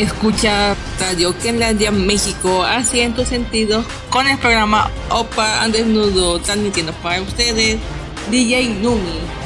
Escucha Radio Kenlandia México a ciento sentidos con el programa Opa and Desnudo transmitiendo para ustedes DJ Numi.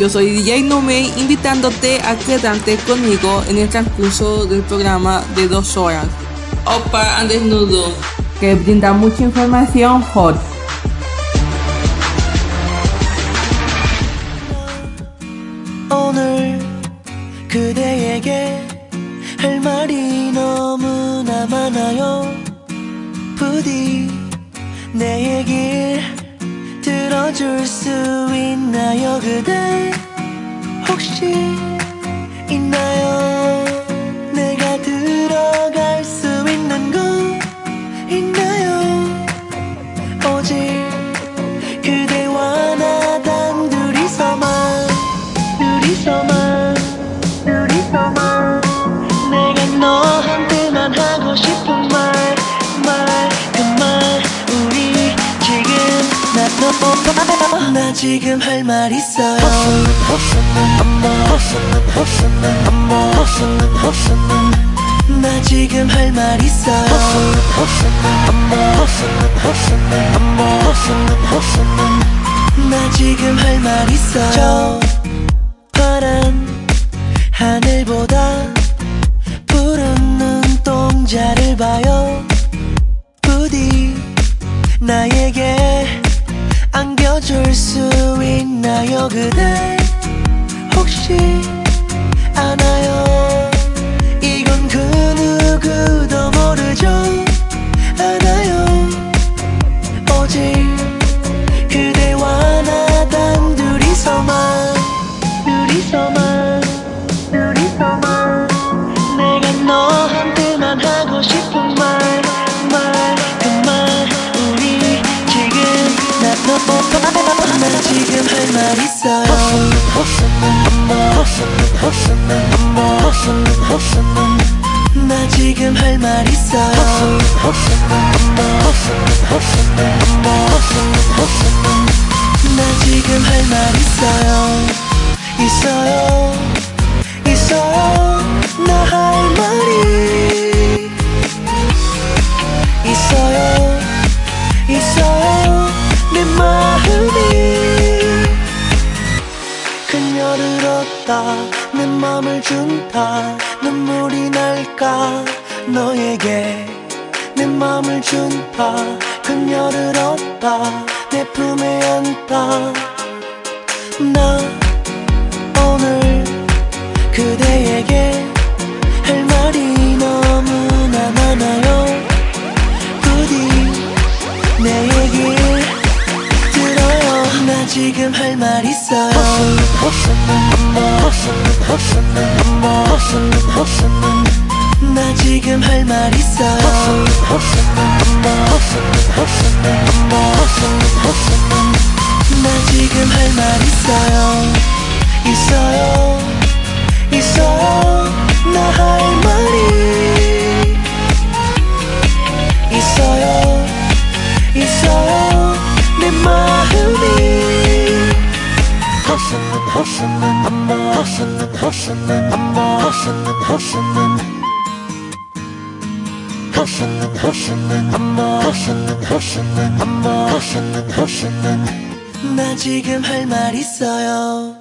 Yo soy DJ Numei invitándote a quedarte conmigo en el transcurso del programa de dos horas. Opa and Desnudo, que brinda mucha información hot. 준다 눈물이 날까? 너에게 내 맘을 준다 그녀를 얻다. 내 품에 안다. 나 오늘 그대에게 지금 할 말 있어요 나 지금 할 말 있어요 나 지금 할 말 있어요. 있어요. 있어요. 나 할 말이 있어요. 있어요 내 마음이 나 지금 할 말 있어요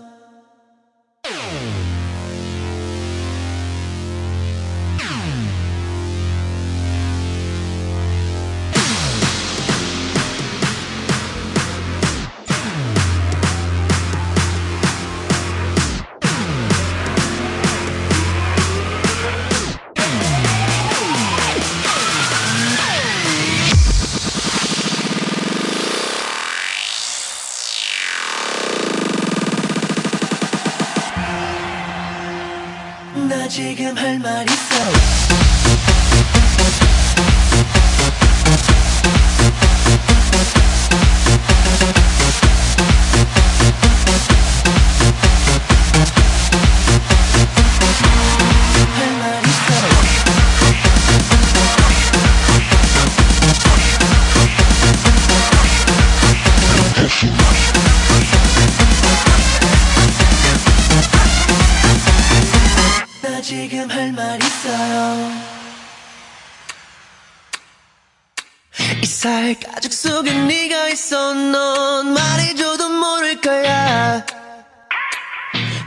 있어. 넌 말해줘도 모를 거야.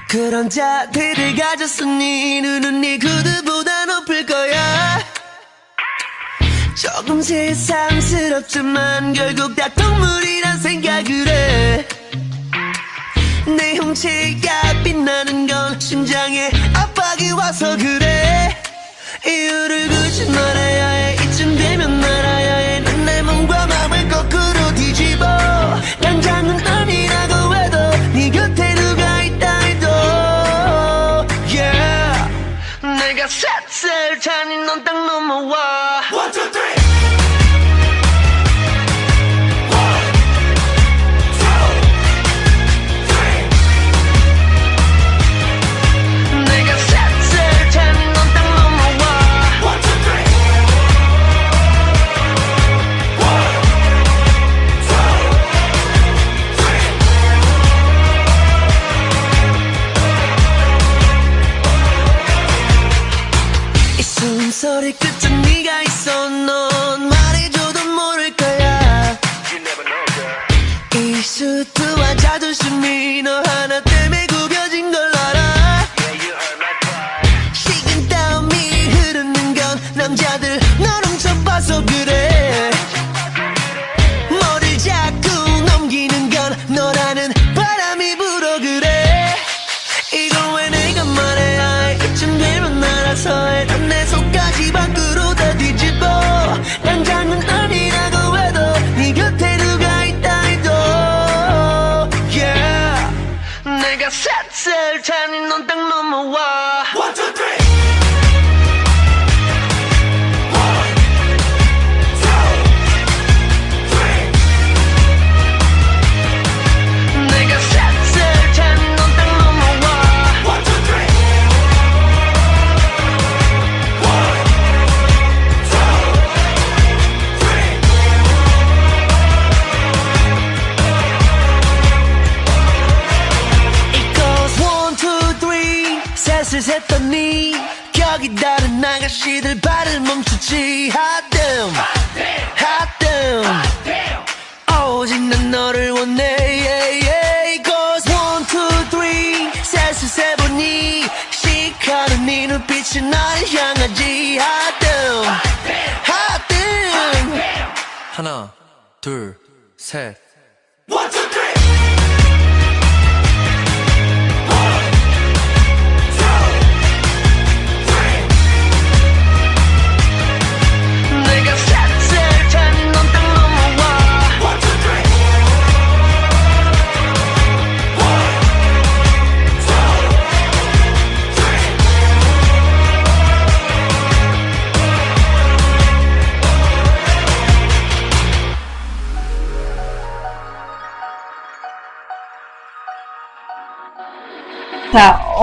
그런 자태를 가졌어 네 눈은 네 구두보다 높을 거야. 조금 세상스럽지만 결국 다 동물이란 생각을 해. 내 형체가 빛나는 건 심장에 압박이 와서 그래. 이유를 굳이 말해야 해. 이쯤 되면 알아야 해 당장은 아니라고 해도 네 곁에 누가 있다 해도 yeah. 내가 셋을 타니 넌 딱 넘어와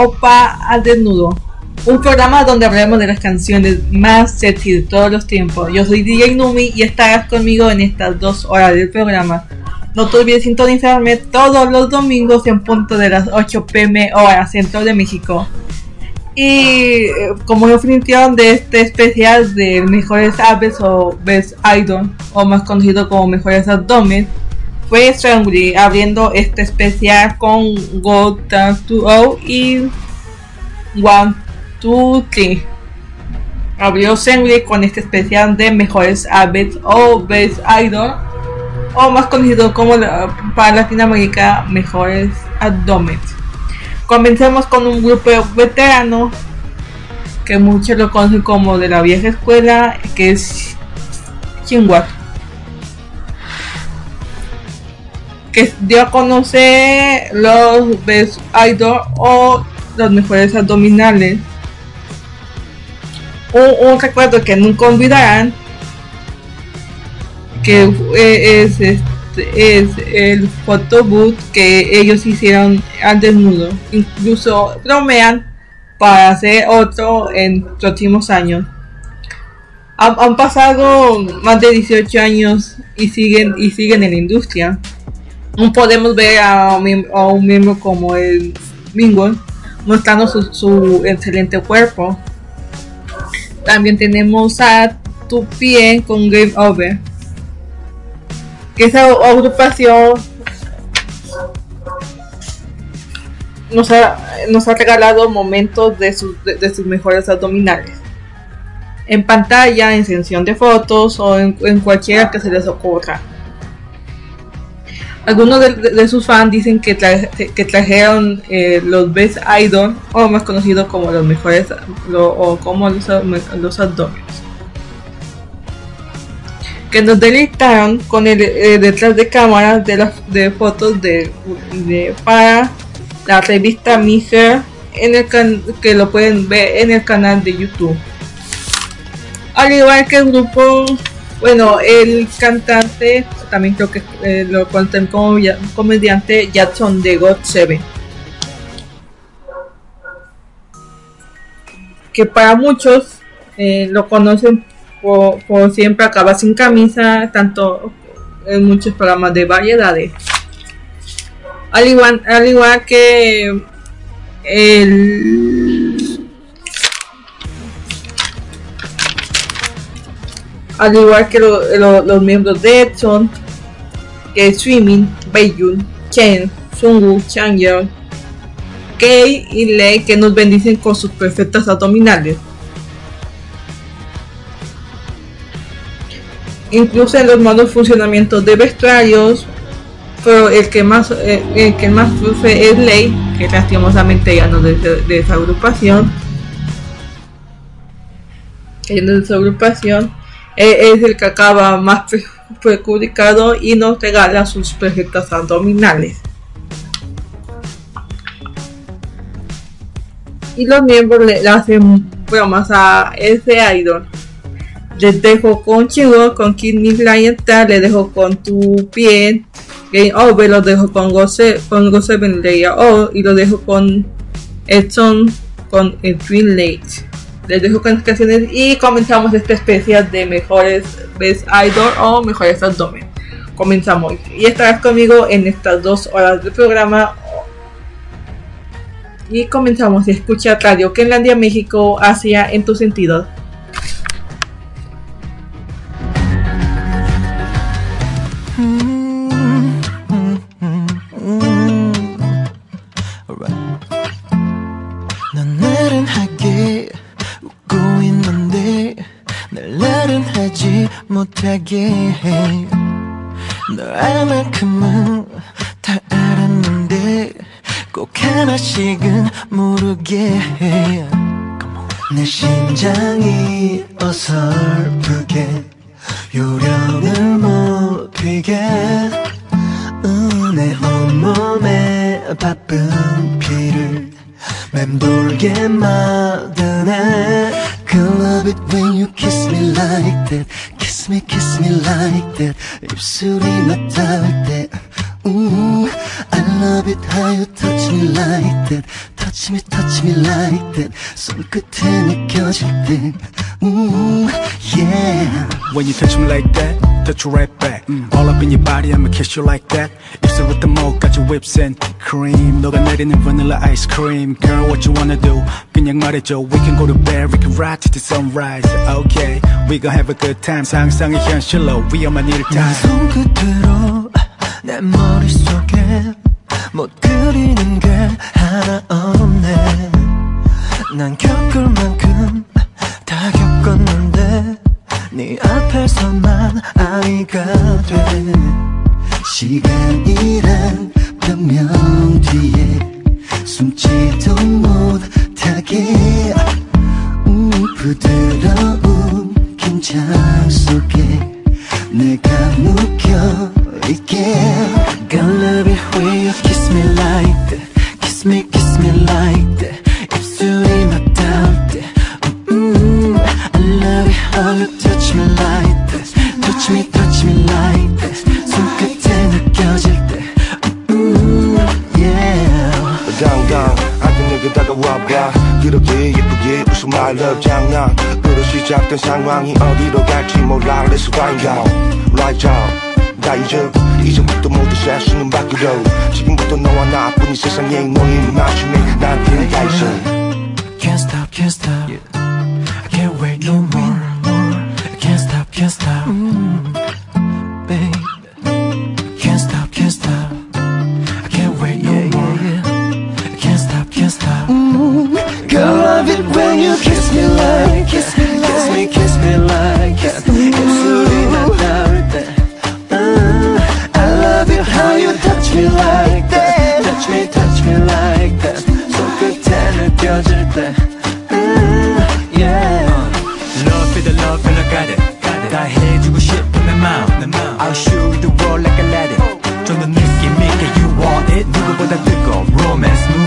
Opa al Desnudo, un programa donde hablaremos de las canciones más sexy de todos los tiempos. Yo soy DJ Numi y estarás conmigo en estas dos horas del programa. No te olvides sintonizarme todos los domingos en punto de las 8 pm hora centro de México. Y eh, como definición de este especial de mejores aves o best idol, o más conocido como mejores abdomen, fue Strangely abriendo este especial con Go Down to O y One, Two, Three. Abrió Strangely con este especial de mejores aves o best idol, o más conocido como la- para Latinoamérica mejores abdomen. Comencemos con un grupo veterano que muchos lo conocen como de la vieja escuela, que es Shinwa. Que dio a conocer los Best Idol o los mejores abdominales un, un recuerdo que nunca olvidarán que es, este, es el photobooth que ellos hicieron al desnudo. Incluso bromean para hacer otro en próximos años. Han, han pasado más de 18 años y siguen y siguen en la industria. No podemos ver a un, a un miembro como el Mingo mostrando su, excelente cuerpo. También tenemos a Tupien con Game Over. Que esa agrupación nos ha, nos ha regalado momentos de sus, de sus mejores abdominales. En pantalla, en sesión de fotos o en, en cualquiera que se les ocurra. Algunos de, sus fans dicen que, tra- que trajeron eh, los Best Idol, o más conocidos como los mejores, o como los, los que nos deleitaron con el eh, detrás de cámaras de las de fotos de, para la revista Mi Hair en el que lo pueden ver en el canal de YouTube. Al igual que el grupo, bueno, el cantante también creo que eh, lo cuentan como comediante Jackson de God 7. Que para muchos eh, lo conocen por, por siempre acaba sin camisa, tanto en muchos programas de variedades. Al igual, al igual que el al igual que lo- lo- los miembros de Edson, que es Swimming, Beiyun, Chen, Sungu, Changyang, Kei y Lei que nos bendicen con sus perfectas abdominales. incluso en los malos funcionamientos de vestuarios pero el que más eh, el que más sufre es Ley que lastimosamente ya no de, agrupación que no es de esa agrupación es el que acaba más per- perjudicado y nos regala sus perfectas abdominales y los miembros le, le hacen bromas a ese idol les dejo con Chigo, con Kidney Lion Star, les dejo con tu pie, Game Over, los dejo con Go Se- con Go Seven Layer O y los dejo con Edson con el Twin Lakes. Les dejo con las canciones y comenzamos esta especie de mejores Best Idol o mejores abdomen. Comenzamos y estarás conmigo en estas dos horas de programa. Y comenzamos a escuchar Radio Kenlandia México hacia en tus sentidos. 못하게 해너 알만큼은 다 알았는데 꼭 하나씩은 모르게 해 내 심장이 어설프게 요령을 못 피게. 음, 내 온몸에 바쁜 피를 맴돌게 만드네 I love it when you kiss me like that Kiss me kiss me like that 입술이 맞닿을 때 Ooh, I love it how you touch me like that Touch me touch me like that 손끝에 느껴질 때 Ooh, yeah When you touch me like that, touch you right back. All up in your body, I'ma kiss you like that. 입술부터 목까지 whips and cream. 너가 내리는 vanilla ice cream. Girl, what you wanna do? 그냥 말해줘. We can go to bed, we can ride to the sunrise. Okay, we gon' have a good time. 상상의 현실로 위험한 일을 다. 내 손끝으로 내 머릿속에 못 그리는 게 하나 없네. 난 겪을 만큼 다 겪었는데 네 앞에서만 아이가 돼. 시간이란 변명 뒤에 숨지도 못하게 음, 부드러운 긴장 속에 내가 묶여있게. Gonna love it when you kiss me like that. Kiss me, kiss me like that. 입술이 맞닿을 때 I love it how you touch me like that. Touch me, touch me like that. 손끝에 느껴질 때 음, 다가와봐 그렇게 예쁘게 웃음 I love 장난으로 시작된 상황이 어디로 갈지 몰라 Let's find out Right out 다 잊어 이제부터 모두 살 수는 바뀌어 지금부터 너와 나뿐인 세상에 너희 맞춤에 나한테는 다 있어 Can't stop, can't stop. I can't wait no more. I can't stop, can't stop. it when you kiss me like Kiss me like Kiss me, kiss me like that. 입술이 나 닿을 때. I love it how you touch me like that Touch me, touch me like that. 손끝에 느껴질 때. Yeah. Love it, love it, I got it. 다 해주고 싶은 내 마음. I'll show you the world like I let it. 좀더 느낌 있게 you want it. 누구보다 뜨거운 romance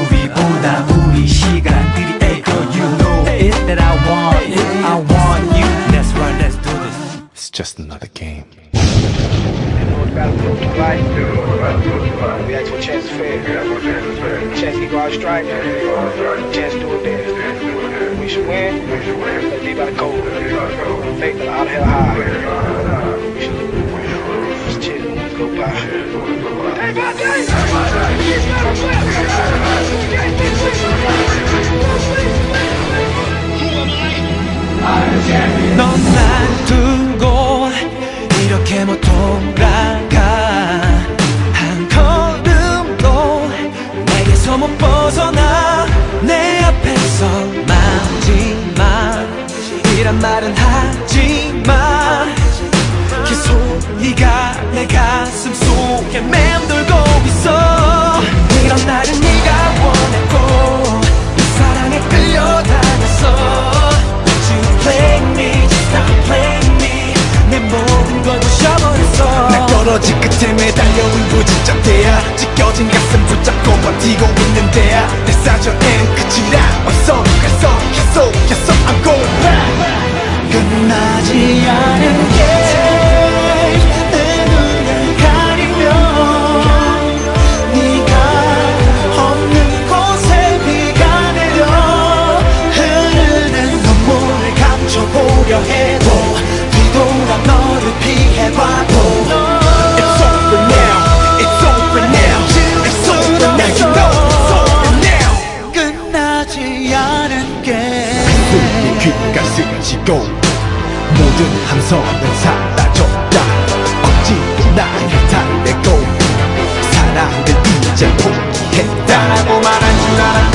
just another game. We chance. Chance to go out. Chance do it there. We should win. Let's be by the code. Out high. We should Let's go to 이렇게 못 돌아가. 한 걸음도 내게서 못 벗어나. 내 앞에서 마지막 이란 말은 하지만 그 소리가 내 가슴 속에 맴돌고 있어. 이런 날은 네가 원했고 그 사랑에 끌려다 떨어진 끝에 매달려온 부지짝대야. 찢겨진 가슴 붙잡고 버티고 있는데야. 내 사전엔 끝이라. 어서 가서 계속 계속 I'm going back. 끝나지 않은 게 가 스치고 모든 함성은 사라졌다. 억지로 나를 달래고 사랑을 이제 포기했다. 라고 말한 줄 알았다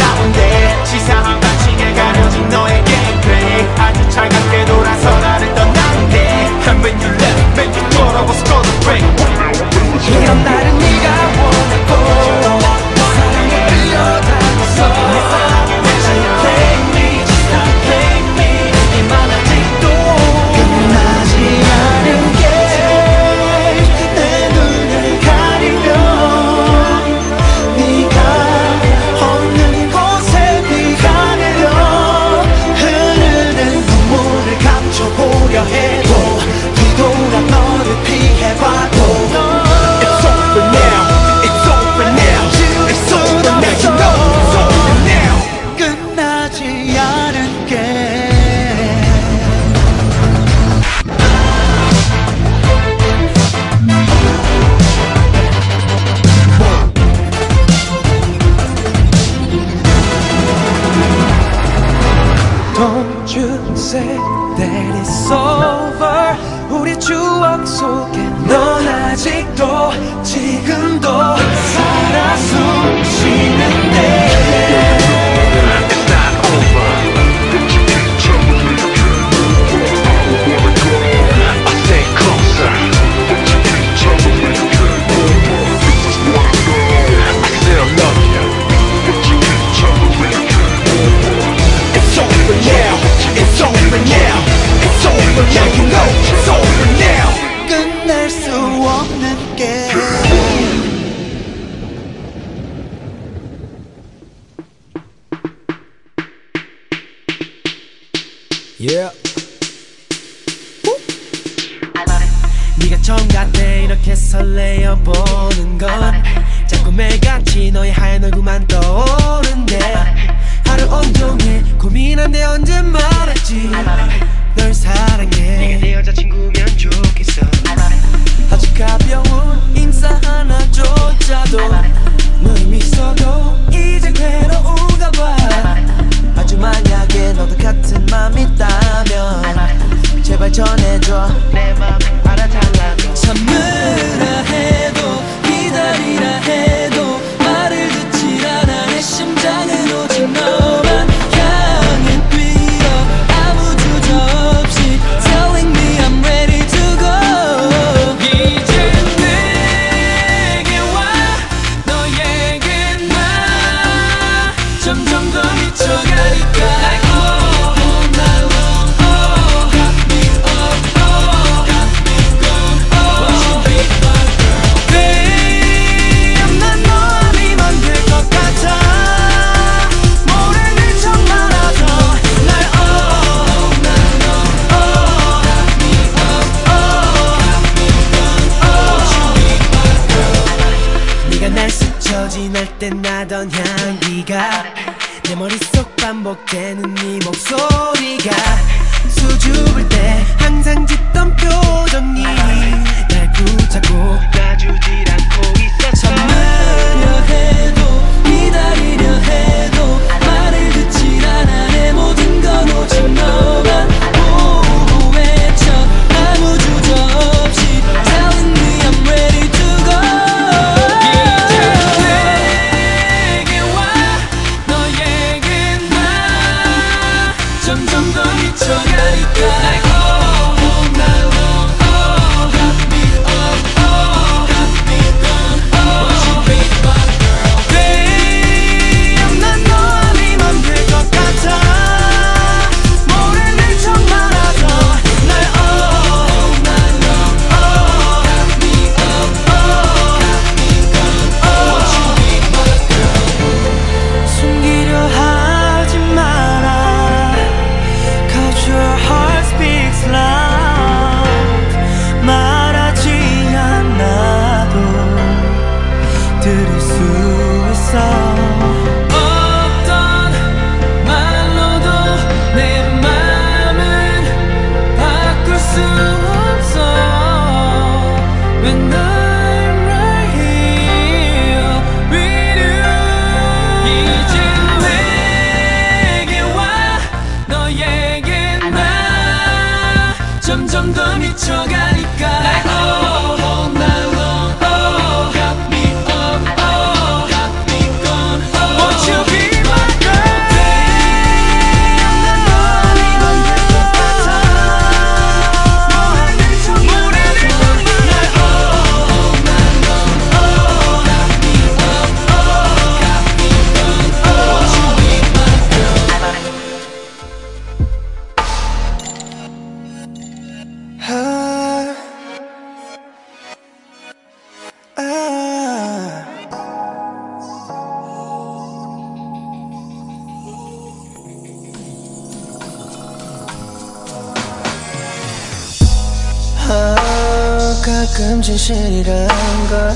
아, 가끔 진실이란 걸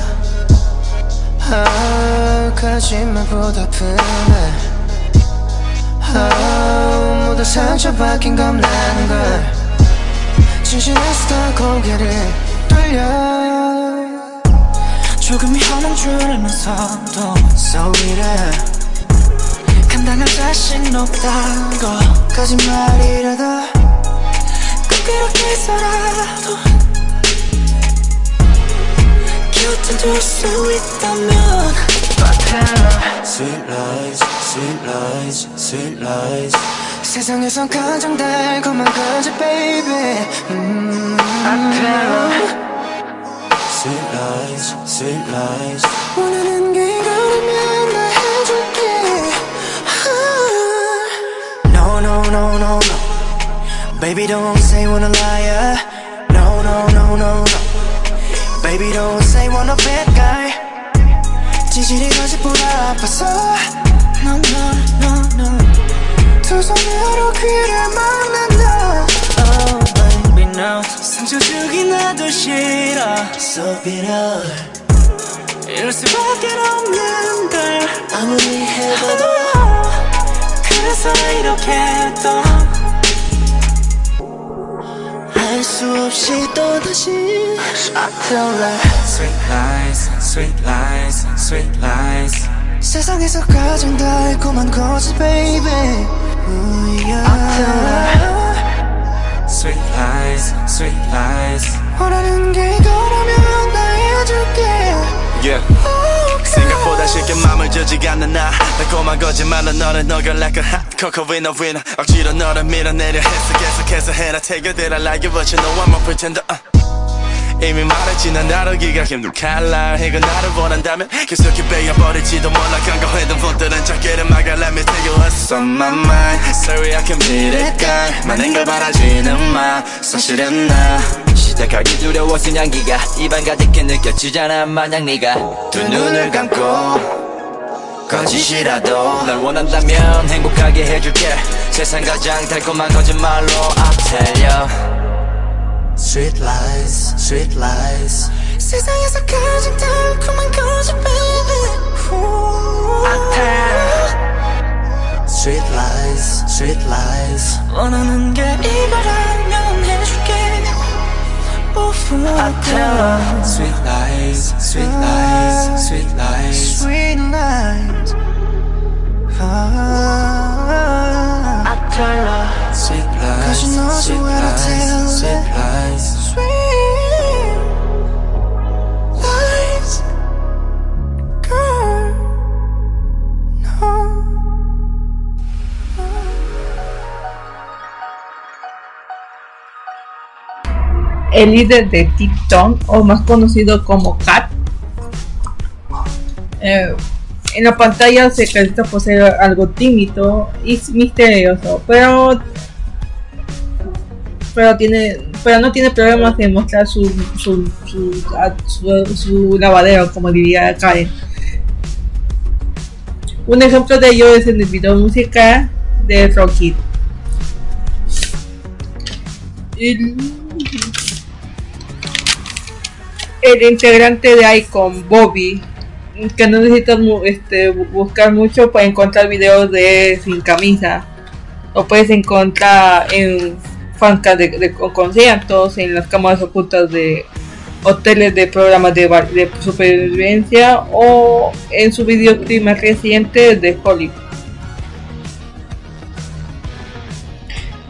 아, 거짓말보다 아픈데 아, 모두 상처받긴 겁나는 걸 진실에서 고개를 돌려. 조금 위험한 줄 알면서도 이래. 감당할 자신 없다고 거짓말이라도 꼭 그렇게 해서라도 곁에 둘수 있다면 Sweet lies, sweet lies, sweet lies 세상에선 가장 달콤한 거지 baby 음. Sweet lies, sweet lies 원하는 게 이거라면 나 해줄게 아. No no no no no Baby don't say wanna liar No no no no no Baby don't say wanna bad guy. 진실이 거짓보다 아파서 No no no no 두 손으로 귀를 막는다. Oh baby no. 상처 주기 나도 싫어. So bitter. 이럴 수밖에 없는 걸 아무리 해봐도 그래서 이렇게 또할 수 없이 또다시 I tell her Sweet lies, sweet lies, sweet lies 세상에서 가장 달콤한 거짓 baby Ooh, yeah. I tell her Sweet lies, sweet lies 원하는 게 이거라면 나 해줄게 Yeah 생각보다 쉽게 맘을 주지 않는 나 달콤한 거짓말로 너를 녹여 like a hot cocoa winner winner 억지로 너를 밀어내려 했어. 계속해서 해라 Take it that I like it but you know I'm a pretender uh. 이미 말했지 난 다루기가 힘든 칼날 이거 나를 원한다면 계속해 베어버릴지도 몰라. 간과했던 폰들은 작게를 막아 Let me take you what's on my mind. Sorry I can beat it guy. 많은 걸 바라지는 마. 사실은 나 시작하기 두려웠은 향기가 입안 가득해 느껴지잖아. 마냥 네가 두 눈을 감고 거짓이라도 널 원한다면 행복하게 해줄게 세상 가장 달콤한 거짓말로 I'll tell you Sweet lies, sweet lies 세상에서 가장 달콤한 거짓 baby I tell Sweet lies, sweet lies 원하는 게 이거라면 I tell Sweet lies, sweet lies, sweet lies. Sweet lies. I tell her Sweet lies, Cause you know sweet well I tell lies, sweet lies. Sweet lies. Girl No El líder de Tipton, o más conocido como Cat, eh, en la pantalla se caracteriza por ser algo tímido y misterioso, pero pero tiene pero no tiene problemas en mostrar su su, su, su- su lavadero, como diría Karen. Un ejemplo de ello es en el video musical de Rocky. El integrante de Icon, Bobby, que no necesitas este, bu- buscar mucho para encontrar videos de sin camisa. Lo puedes encontrar en fancas de, de con- conciertos, en las cámaras ocultas de hoteles de programas de, de supervivencia o en su videoclip más reciente de Hollywood.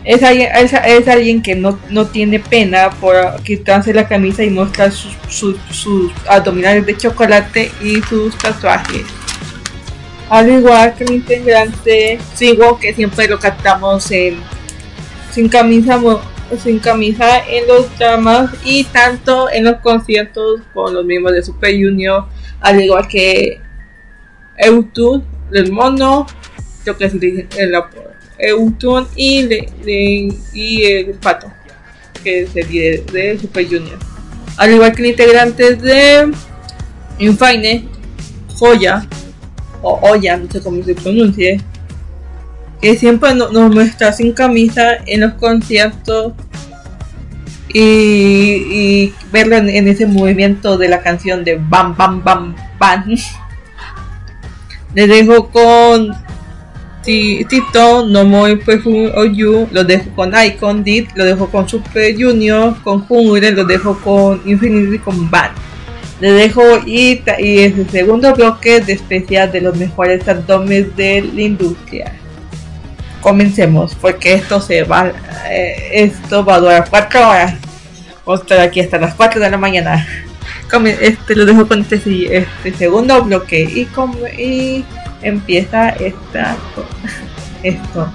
Es alguien, es, es alguien que no, no tiene pena por quitarse la camisa y mostrar sus, sus, abdominales de chocolate y sus tatuajes. Al igual que el integrante Sigo, que siempre lo captamos en, sin, camisa, sin camisa en los dramas y tanto en los conciertos con los miembros de Super Junior, al igual que Eutur, el mono, creo que es el, el. Eutun y, le- y el pato, que es el líder de Super Junior. Al igual que el integrante de Infine, Joya, o Oya, no sé cómo se pronuncie, que siempre no- nos muestra sin camisa en los conciertos y, y verlo en, en ese movimiento de la canción de Bam Bam Bam Bam. Les dejo con Tito, No More Perfume or You, lo dejo con Icon Did, lo dejo con Super Junior, con Jungler, lo dejo con Infinity con Band. Le dejo y, y es el segundo bloque de especial de los mejores abdomes de la industria. Comencemos, porque esto se va, eh, esto va a durar 4 horas. Vamos a estar aquí hasta las 4 de la mañana. Este lo dejo con este, este segundo bloque y empieza esta esto.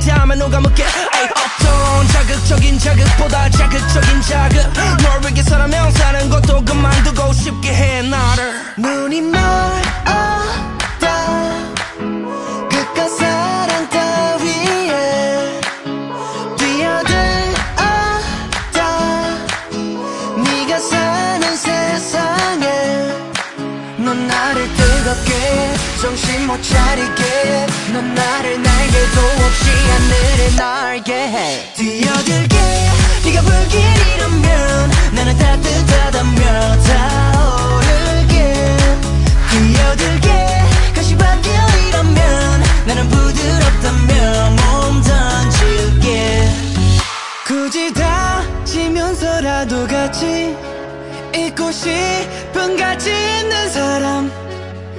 잠에 녹아먹게. 어떤 자극적인 자극보다 자극적인 자극. 왜 날게 해 뛰어들게. 네가 불길 이라면 나는 따뜻하다면 타오르게. 뛰어들게. 가시밭길 이라면 나는 부드럽다면 몸 던질게. 굳이 다치면서라도 같이 있고 싶은 같이 있는 사람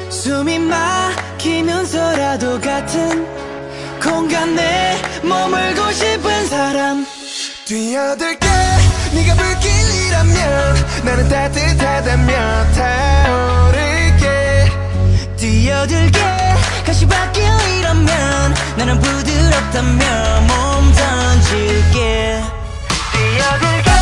숨이 막히면서라도 같은 공간에 머물고 싶은 사람. 뛰어들게. 네가 불길이라면 나는 따뜻하다면 타오를게. 뛰어들게. 가시밭길이라면 나는 부드럽다며 몸 던질게. 뛰어들게.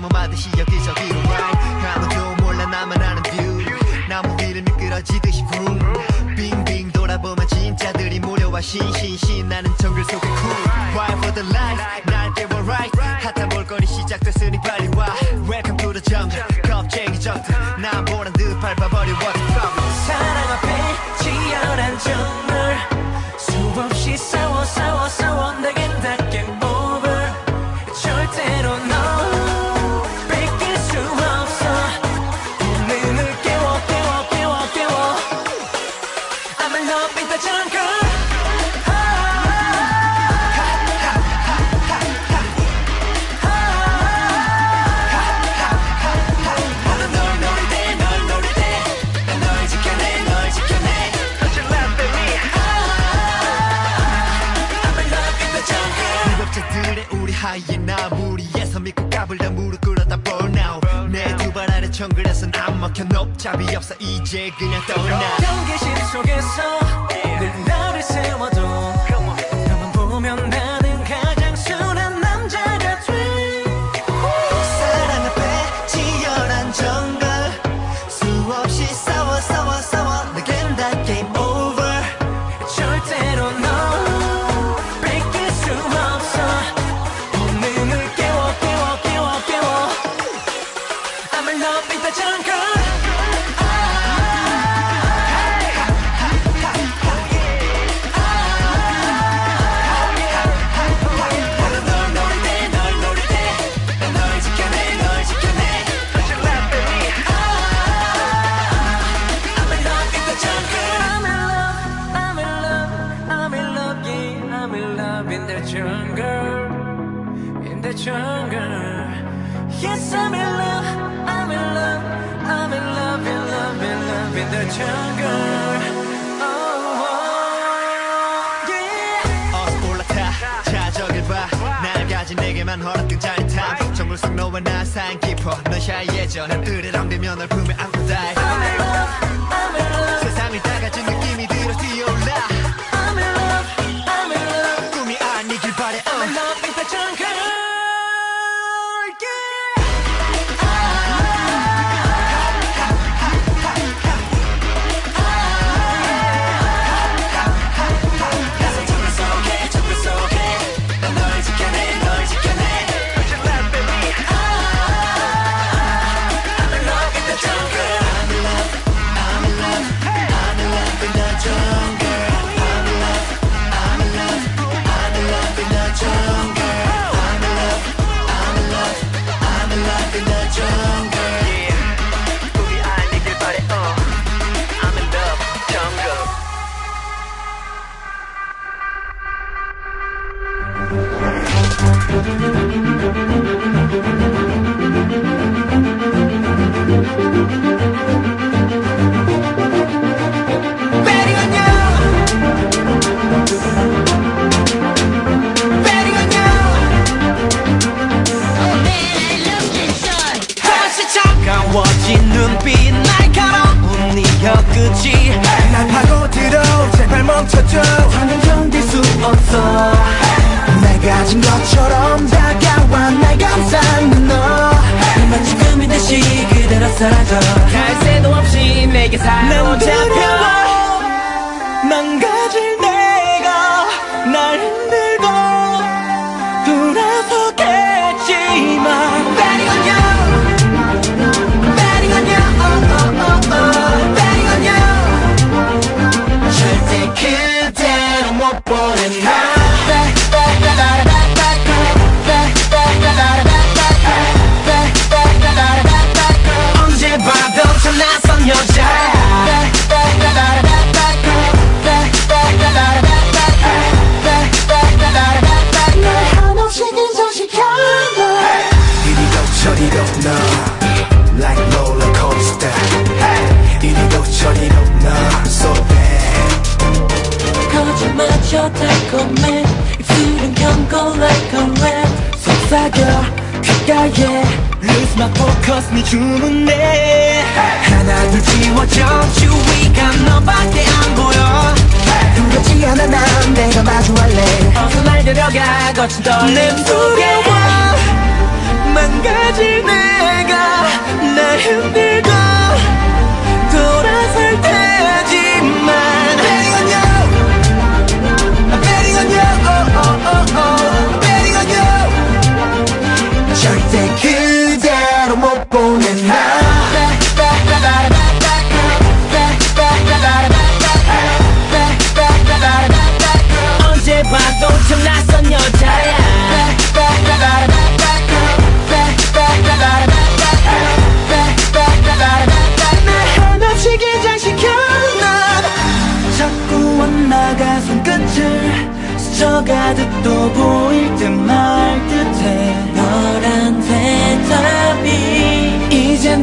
가뭄하듯이 여기저기로 r 아무도 몰라 나만 아는 뷰. 나무 위를 미끄러지듯이 붕 빙빙 돌아보면 진짜들이 몰려와 신신신 나는 정글 속의 쿨 Why for the life 막혀 높잡이 없어. 이제 그냥 떠나 경계심 속에서 거친 떨림 두려워 망가진 내가 나 흔들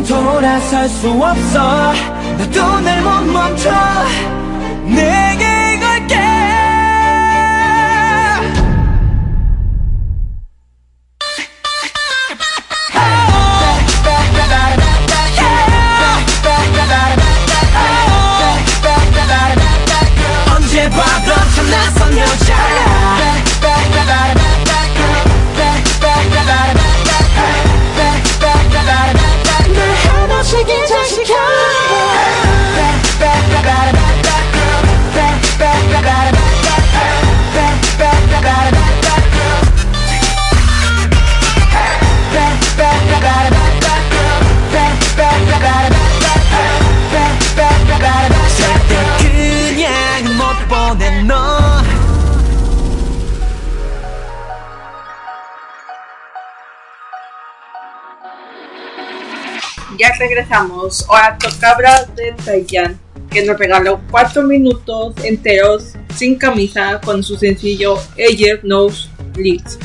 돌아설 수 없어. 나도 날 못 멈춰. 내 dejamos Oratocabra de Taiyan, que nos regaló 4 minutos enteros sin camisa con su sencillo Ayer No Leaks.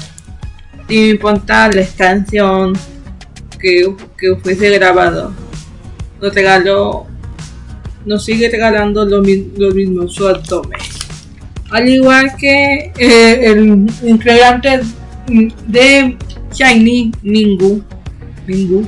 Sin importar la canción que, que fuese grabado, nos regaló, nos sigue regalando lo, lo mismo su abdomen. Al igual que eh, el integrante de Shiny Mingu, Mingu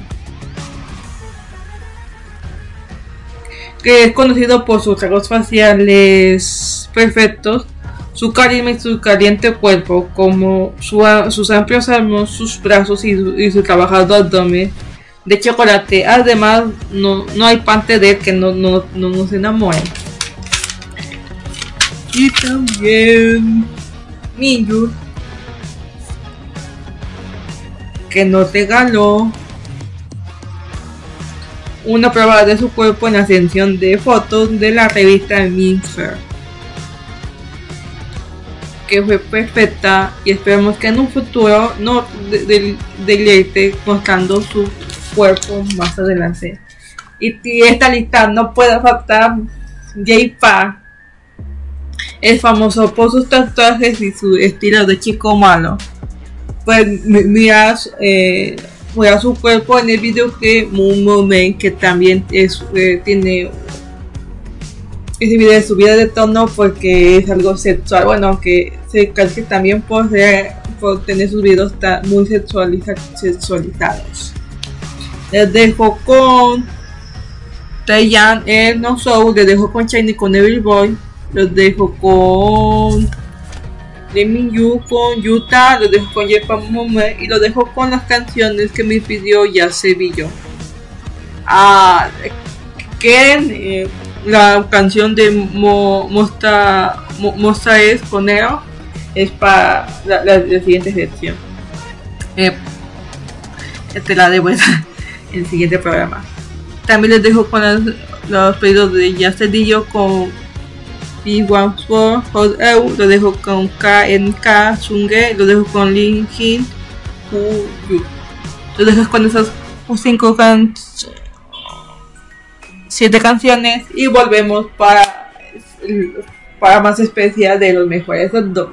que es conocido por sus rasgos faciales perfectos, su carisma y su caliente cuerpo, como sus amplios armos, sus brazos y su, y su trabajado abdomen de chocolate. Además, no, no hay parte de él que no, no, no nos enamore. Y también Miyu, que nos regaló una prueba de su cuerpo en la sección de fotos de la revista Minfer que fue perfecta y esperemos que en un futuro no de- de- deleite mostrando su cuerpo más adelante. Y, esta lista no puede faltar J-Pa es famoso por sus tatuajes y su estilo de chico malo. Pues mi- mira eh, mira su cuerpo en el video que Moon Moment que también es, eh, tiene video de subida de tono porque es algo sexual. Bueno aunque se calque también por, ser- tener sus videos muy sexualiza- sexualizados. Les dejo con Taeyan el No Soul les dejo con Shiny con Evil Boy los dejo con de Minyu con Yuta, lo dejo con Jepa Momo y lo dejo con las canciones que me pidió Yasebillo. Ah, ¿quieren eh, la canción de Mo, Mosta, Mo- Mosta es con Nero? Es para la, la- la siguiente sección. Eh, te la debo en el siguiente programa. También les dejo con las- los pedidos de Yasedillo con B14 Hot Eu, lo dejo con KNK Sunge, lo dejo con Lin Hin Yu. Lo dejo con esas cinco can siete canciones y volvemos para para más especial de los mejores dos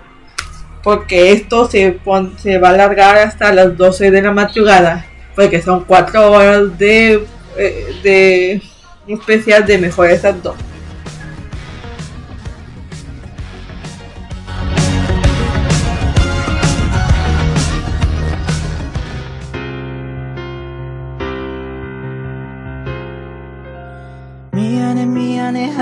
porque esto se, pon- se va a alargar hasta las 12 de la madrugada porque son 4 horas de, eh, de especial de mejores dos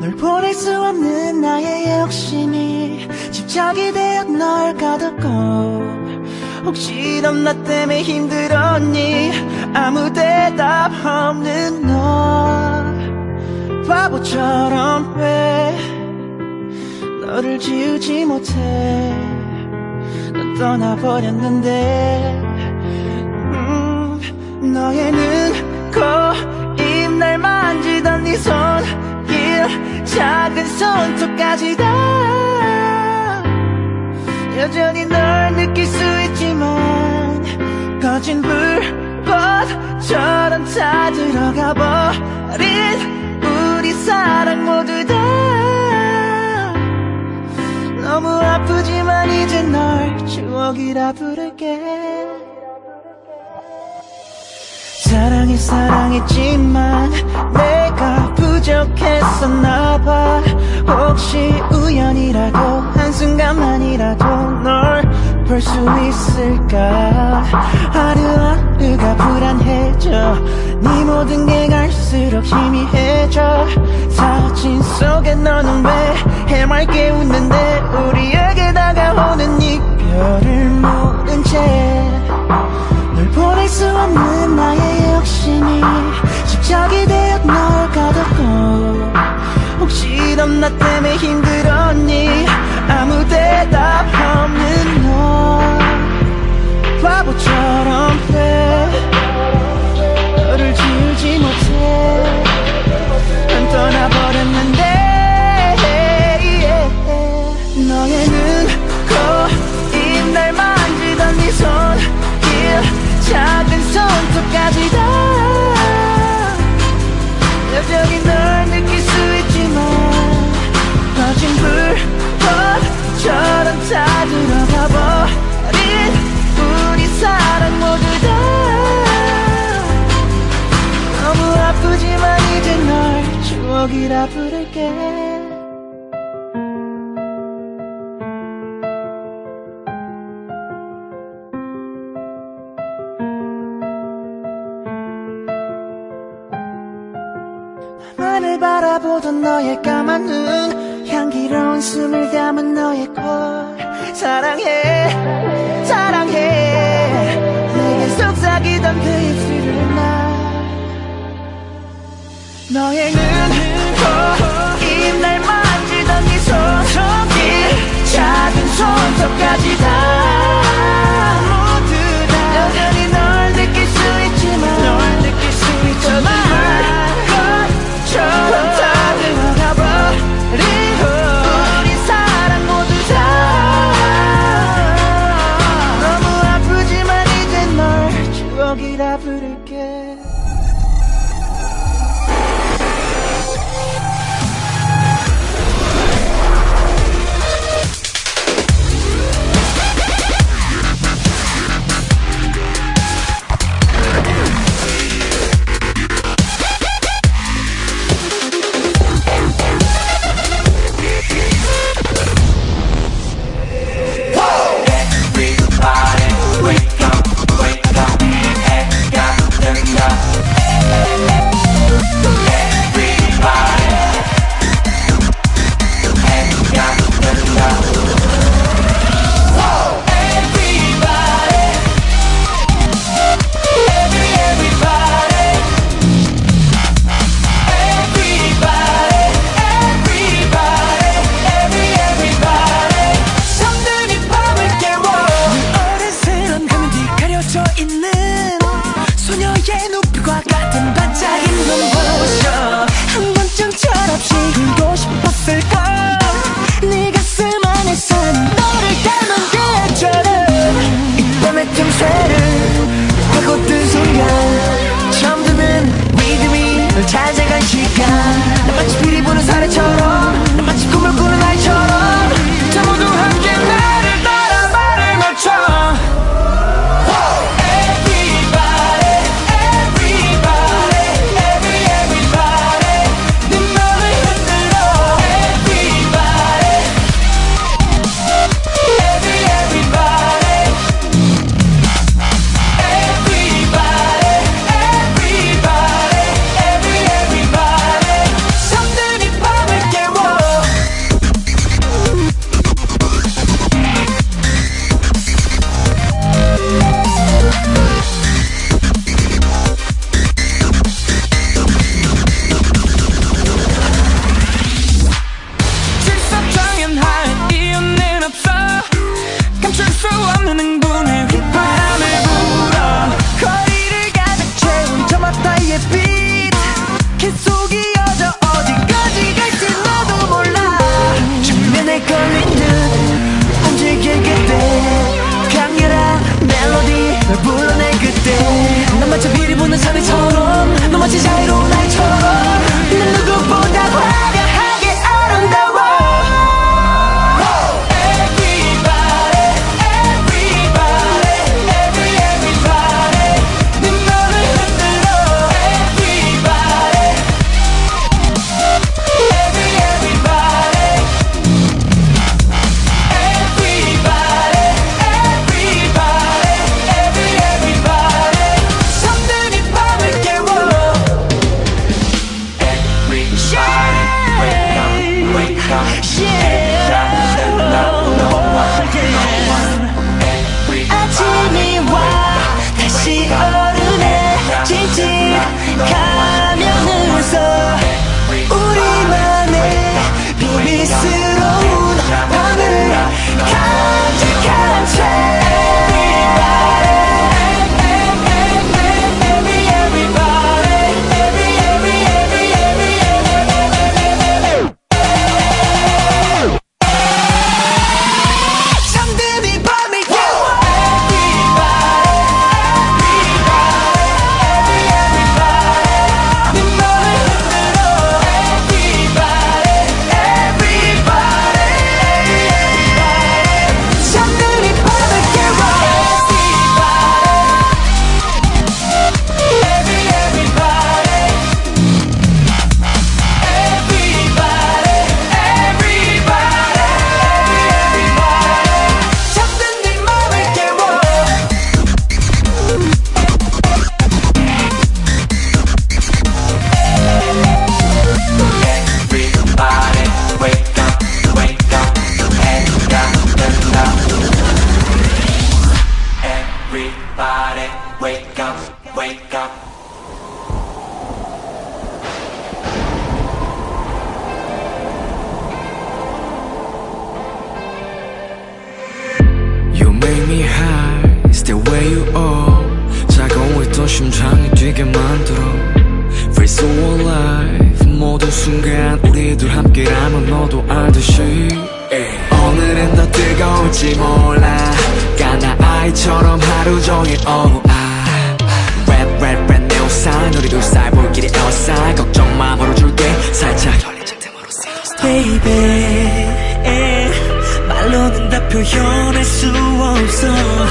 널 보낼 수 없는 나의 욕심이 집착이 되어 널 가뒀고. 혹시 넌 나 때문에 힘들었니? 아무 대답 없는 너 바보처럼 왜 너를 지우지 못해? 넌 떠나버렸는데. 음, 너의 눈, 코, 입 날 만지던 네손 길 작은 손톱까지 다. 여전히 널 느낄 수 있지만 거진 불꽃처럼 다 들어가 버린 우리 사랑 모두 다. 너무 아프지만 이제 널 추억이라 부를게. 사랑해 사랑했지만 내가 부 족했었나봐. 혹시 우연이라도 한순간만이라도 널 볼 수 있을까? 하루하루가 불안해져. 네 모든 게 갈수록 희미해져. 사진 속에 너는 왜 해맑게 웃는데? 우리에게 다가오는 이별을 모른 채 널 보낼 수 없는 나의 욕심이 남은 너의 걸 사랑해 사랑해. 내게 속삭이던 그 입술을 나 너의 눈을 so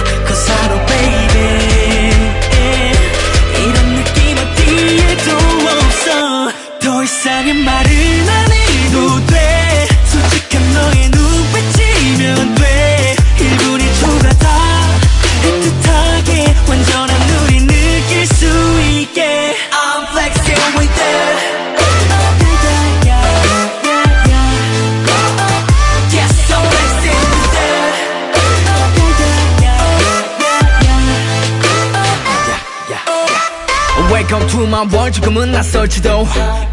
My world 조금은 낯설지도.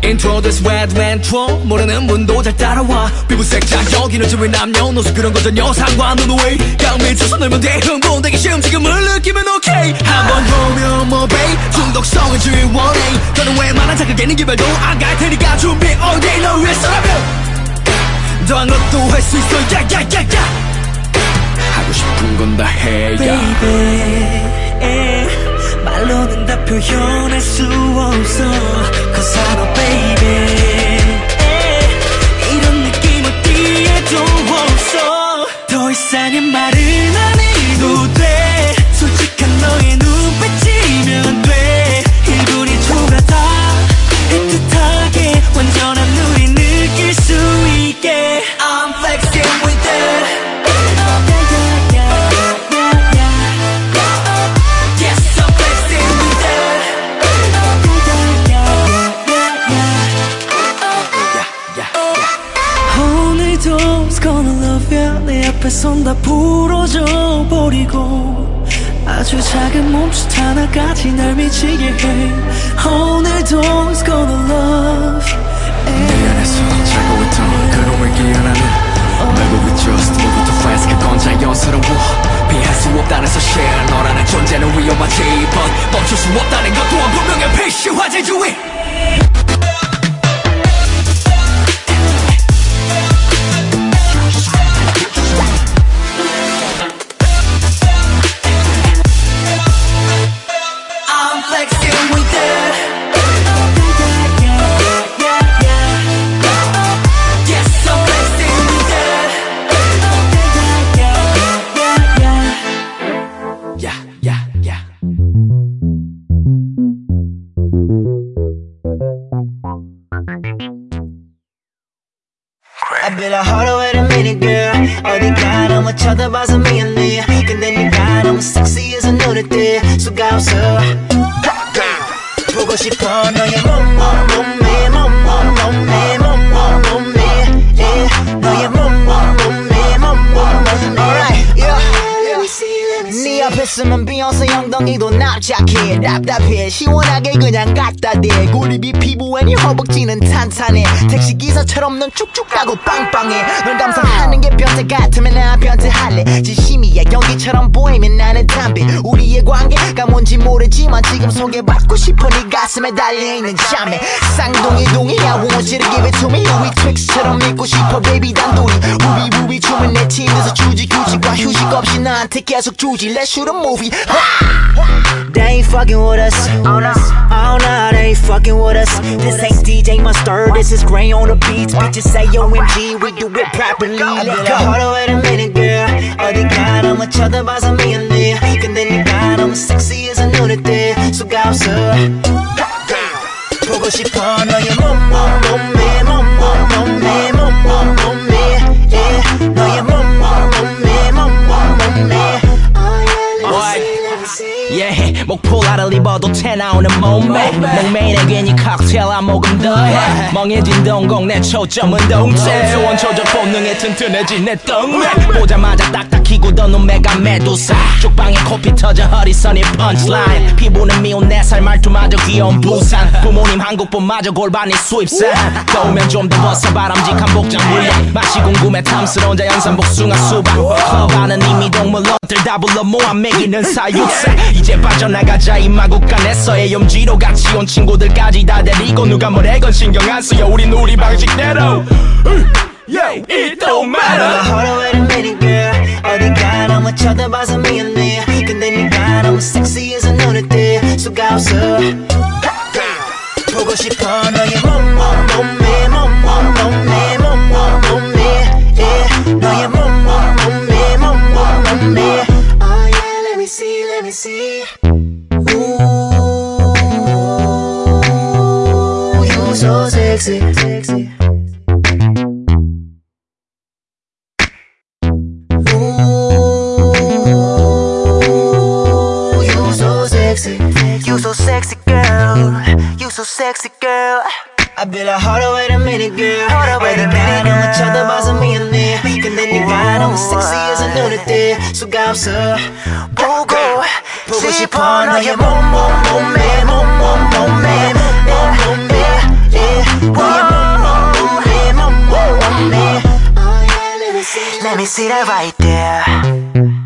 Intro this red man troll. 모르는 분도 잘 따라와. 피부색 자격이는 지왜 남녀노소 그런 거 전혀 상관없는 way 강 미쳐서 놀면 돼 흥분되기 쉬운 지금을 느끼면 오케이 한번 보면 뭐 babe? 중독성을 지원해. 너는 웬만한 자극에는 기별도 안 갈 테니까 준비 all day. 너 위해서라면. 더한 것도 할 수 있어. 야야야야. 하고 싶은 건 다해 yeah. 말로는 다 표현할 수 없어. Cause I know baby. 이런 느낌 어디에도 없어. 더 이상의 말은 안 해도 돼. 솔직한 너의 눈빛이면 돼. 1분이 초과다. 애틋하게 완전한 우리 느낄 수 있게. I'm flexing with 앞에 선 다 부러져 버리고 아주 작은 몸짓 하나까지 날 미치게 해. 오늘도 it's gonna love. 내 안에서 자고 있던 그놈을 기억나는 말고 move to fast 그건 자 연스러워 피할 수 없다는 사실 너라는 존재는 위험하지 but 멈출 수 없다는 것 또한 분명해 필시화제 주의 Like, hold wait a minute, girl. 어디가 너무 쳐다봐서 미안해. 근데 네가 너무 섹시해서 눈에 띄 수가 없어. 보고 싶어 너의 몸, 몸, 몸매, 몸, 몸, 몸매, 몸, 몸, 몸매. Yeah. 너의 몸, 몸, 몸매, 몸, 몸, 몸매. 네 앞에 있으면 비욘세 엉덩이도 납작해 답답해 시원하게 그냥 갖다 대 구립이 피부에 네 허벅지는 탄탄해. 택시기사처럼 넌 쭉쭉 가고 빵빵해. 널 감상하는 게 변태 같으면 나 변태할래. 진심이야 연기처럼 보이면 나는 담배. 우리의 관계가 뭔지 모르지만 지금 소개받고 싶어 네 가슴에 달려있는 잠에 쌍둥이 동이야 to give it to me 우리 트릭스처럼 믿고 싶어. Baby 단둘이 없이 나한테 계속 주지 Let's shoot a movie They ain't fucking with us Oh no, oh no, they ain't fucking with us This ain't DJ Mustard, this is Gray on the beats Bitches say OMG, we do it properly Let go Hold on, wait a minute girl 어디가 너무 쳐다봐서 미안해 근데 네가 너무 섹시해서 눈에 띄 수가 없어 보고 싶어 너의 몸, 몸, 몸매, 몸, 몸, 몸매, 몸, 몸, 몸매 목폴라를 입어도 태 나오는 몸매. 목매인에 괜히 칵테일 한 모금 더해. 멍해진 동공 내 초점은 동체. 소원 조절 본능에 튼튼해진 내 덩매. 보자마자 딱딱히 굳어놓은 메가 메두사. 쪽방에 코피 터져 허리선이 펀치라인 피부는 미운 네살 말투마저 귀여운 부산. 부모님 한국분마저 골반이 수입산 더우면 좀 더 벗어 바람직한 복장 물량 맛이 궁금해 탐스러운 자연산 복숭아 수박. 커바는 이미 동물 것들 다 불러 모아 먹이는 사육사 이제 빠져나가자 이 마구간에서의 염지로 같이 온 친구들까지 다 데리고 누가 뭐래건 신경 안 쓰여. 우린 우리 방식대로. Yeah, it don't matter. 허러웨를 내린 girl 어딘가 너무 쳐다봐서 미안해. 근데 네가 너무 섹시해서 눈에 띄 수가 없어. 보고 싶어 너의 몸몸 몸. see. Ooh, you so sexy, sexy. You so sexy, you so sexy girl, you so sexy girl. I bet I hard way to meet a girl. Where they ride on each other, 봐서 미안해. 근데 네가 너무 섹시해서 노래돼. 수가 없어. 보고 보고 싶어 너의 몸몸 몸매 몸몸 몸매 몸몸 몸매. Let me see that right there.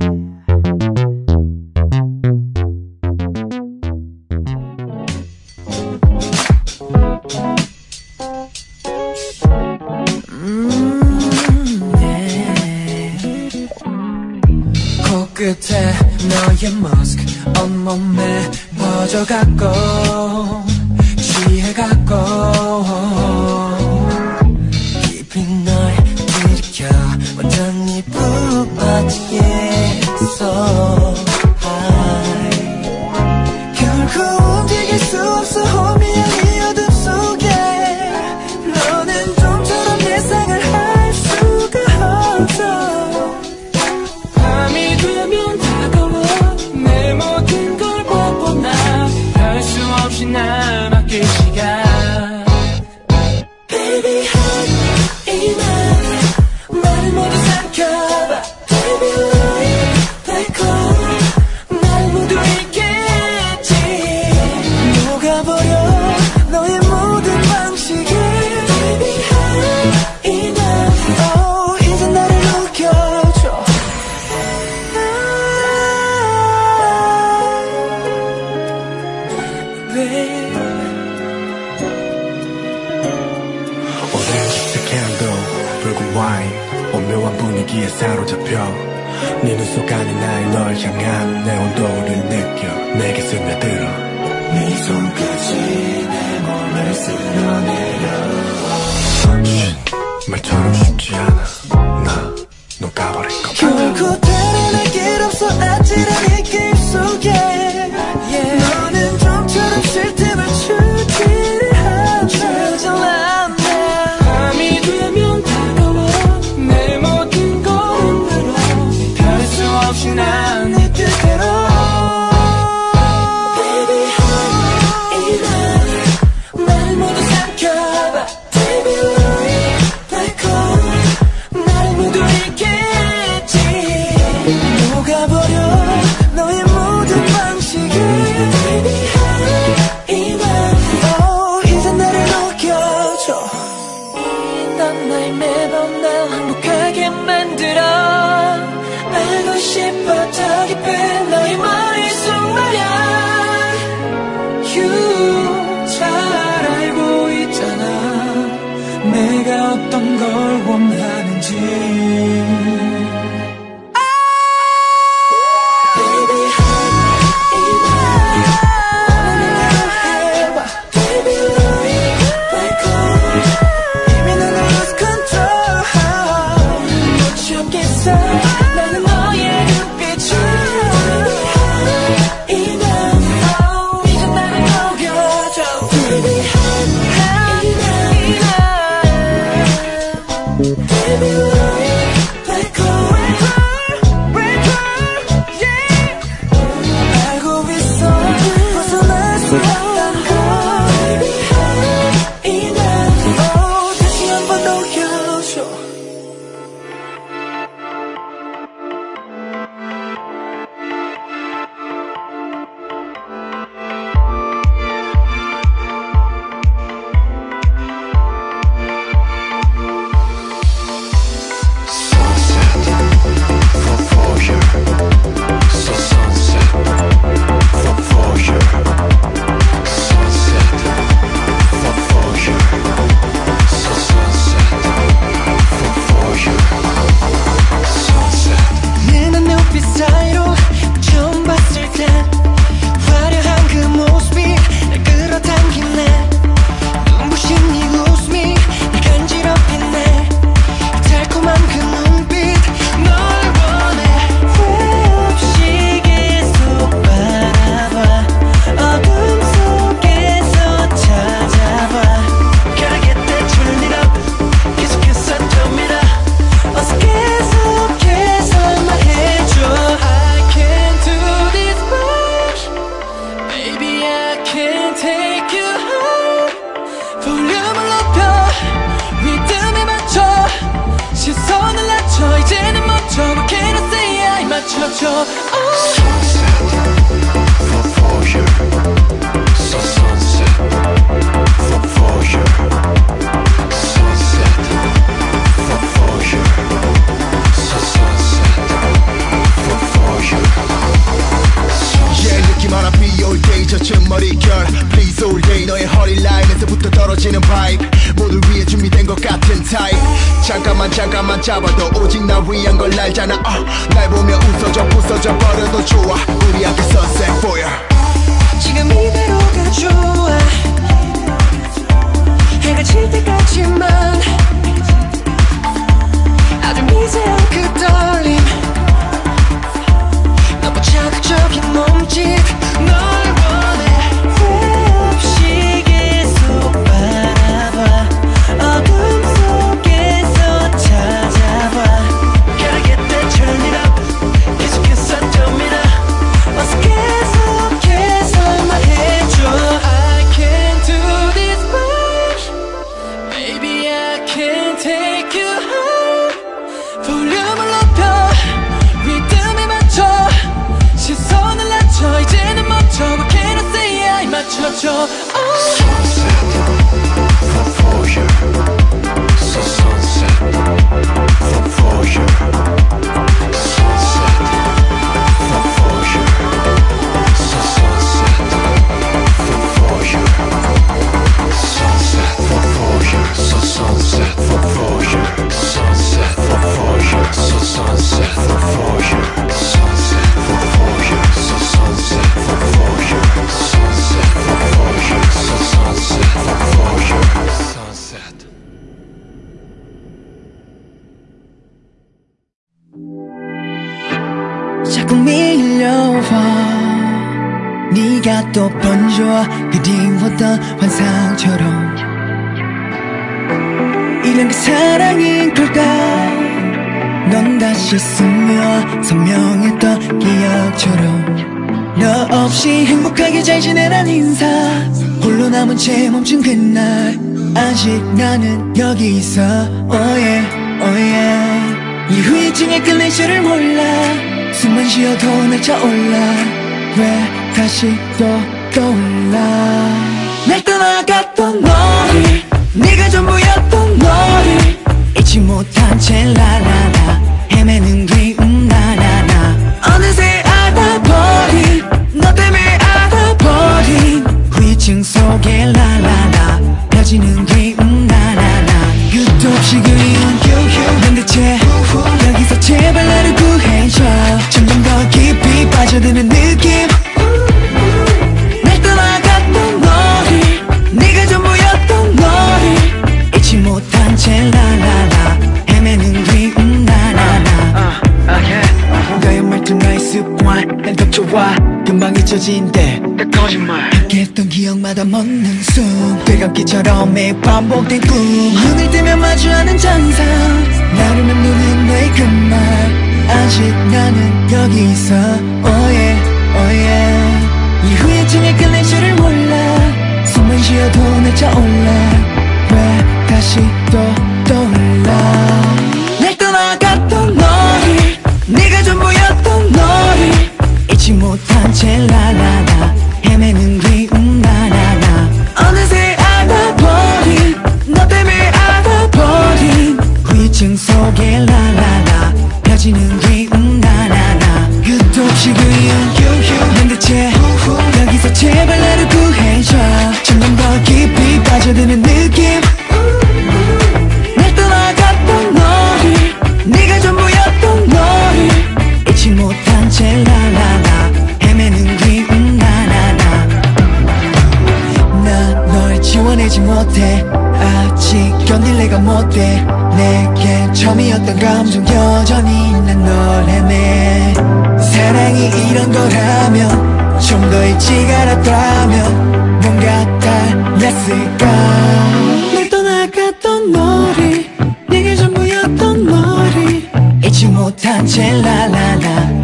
끝에 너의 마스크 온몸에 퍼져갔고 취해갔고. 이 맞춰줘 Yeah 느낌 하나 비올 때 젖은 머릿결 Please all day 너의 허리 라인에서부터 떨어지는 바이브 모두 위해 준비된 것 같은 타입. 잠깐만 잠깐만 잡아도 오직 나 위한 걸 알잖아. uh, 날 보며 웃어줘 부서져 버려도 좋아. 우리 앞에 sunset 보여. 지금 이대로가 좋아. 해가 질 때까지만. 아주 미세한 그 떨림. 너무 자극적인 몸짓. 널 맞춰줘 oh. 또 번져와 그리웠던 환상처럼 이런 게 사랑인 걸까? 넌 다시 스며 선명했던 기억처럼 너 없이 행복하게 잘 지내란 인사. 홀로 남은 채 멈춘 그날. 아직 나는 여기 있어. Oh yeah. 이 후유증에 끌린 줄을 몰라. 숨만 쉬어도 날 차올라. 왜 다시 또 떠올라 금방 잊혀진대. 거짓말 함께했던 기억마다 멎는 숨. 되감기처럼 매일 반복된 꿈. 눈을 뜨면 마주하는 잔상. 나를 맴도는 너의 그말. 아직 나는 여기 있어. oh yeah, oh yeah. 이 후유증에 끌린 줄을 몰라. 숨만 쉬어도 날 차올라. 왜 다시 또 떠올라 잊지 못한 채 라라라. 헤매는 그리움 나나나. 어느새 알아버린 너 때문에 알아버린. 후유증 속에 라라라. 펴지는 그리움 나나나. 끝도 없이 그리운 난 대체. 여기서 제발 나를 구해줘. 점점 더 깊이 빠져드는 느 내가 못해 내게 처음이었던 감정 여전히 난 널 헤매. 사랑이 이런 거라면 좀 더 일찍 알았다면 뭔가 달랐을까. 날 떠나갔던 너를 내게 전부였던 너를 잊지 못한 채 라라라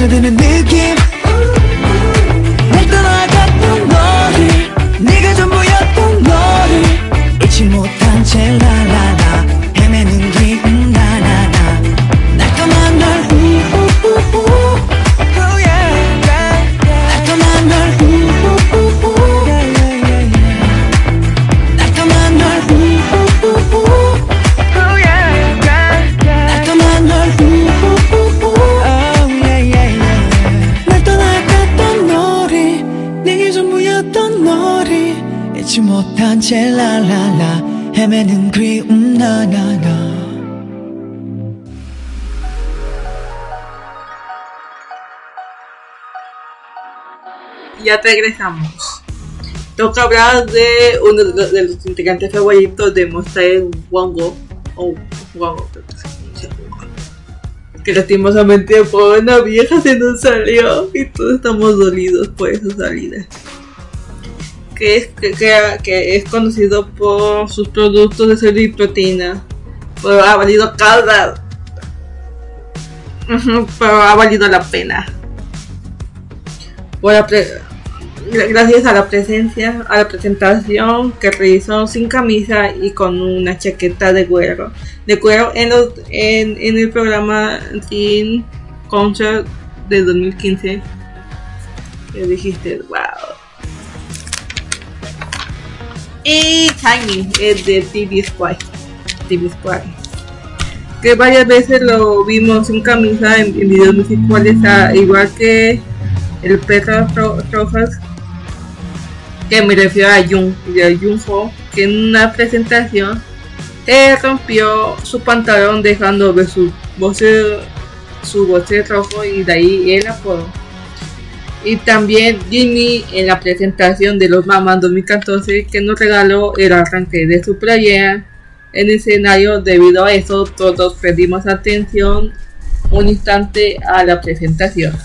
빠져드는 느 Ya regresamos. Toca hablar de uno de los, integrantes favoritos de Monster Wango. O Wango, creo que se. Que lastimosamente por una vieja se nos salió y todos estamos dolidos por esa salida. Que es, que, que- es conocido por sus productos de cerdo y proteína. Pero ha valido cada. Pero ha valido la pena. Por la gracias a la presencia, a la presentación que realizó sin camisa y con una chaqueta de cuero, de cuero en, los, en, el programa Teen Concert de 2015. Que dijiste, wow. Y Tiny, el de TV Squad. TV Squad. Que varias veces lo vimos sin camisa en, videos musicales, igual que el perro Ro- Rojas que me refiero a Jung, de Jungho, que en una presentación se rompió su pantalón dejando ver su boce, su boce rojo y de ahí el apodo. Y también Jimmy en la presentación de los Mamas 2014 que nos regaló el arranque de su playera en el escenario. Debido a eso todos perdimos atención un instante a la presentación.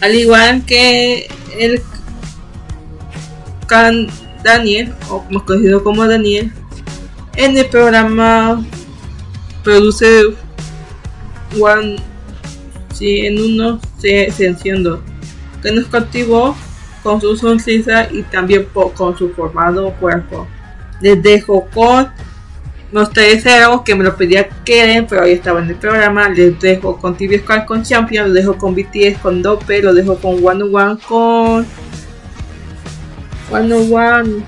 Al igual que el Can Daniel, o más conocido como Daniel, en el programa Produce One, sí, en uno se, se enciendo, que nos cautivó con su sonrisa y también con su formado cuerpo. Les dejo con los tres algo que me lo pedía Keren, pero ahí estaba en el programa. Les dejo con TV Squad con Champion, los dejo con BTS con Dope, los dejo con One on One con One on One.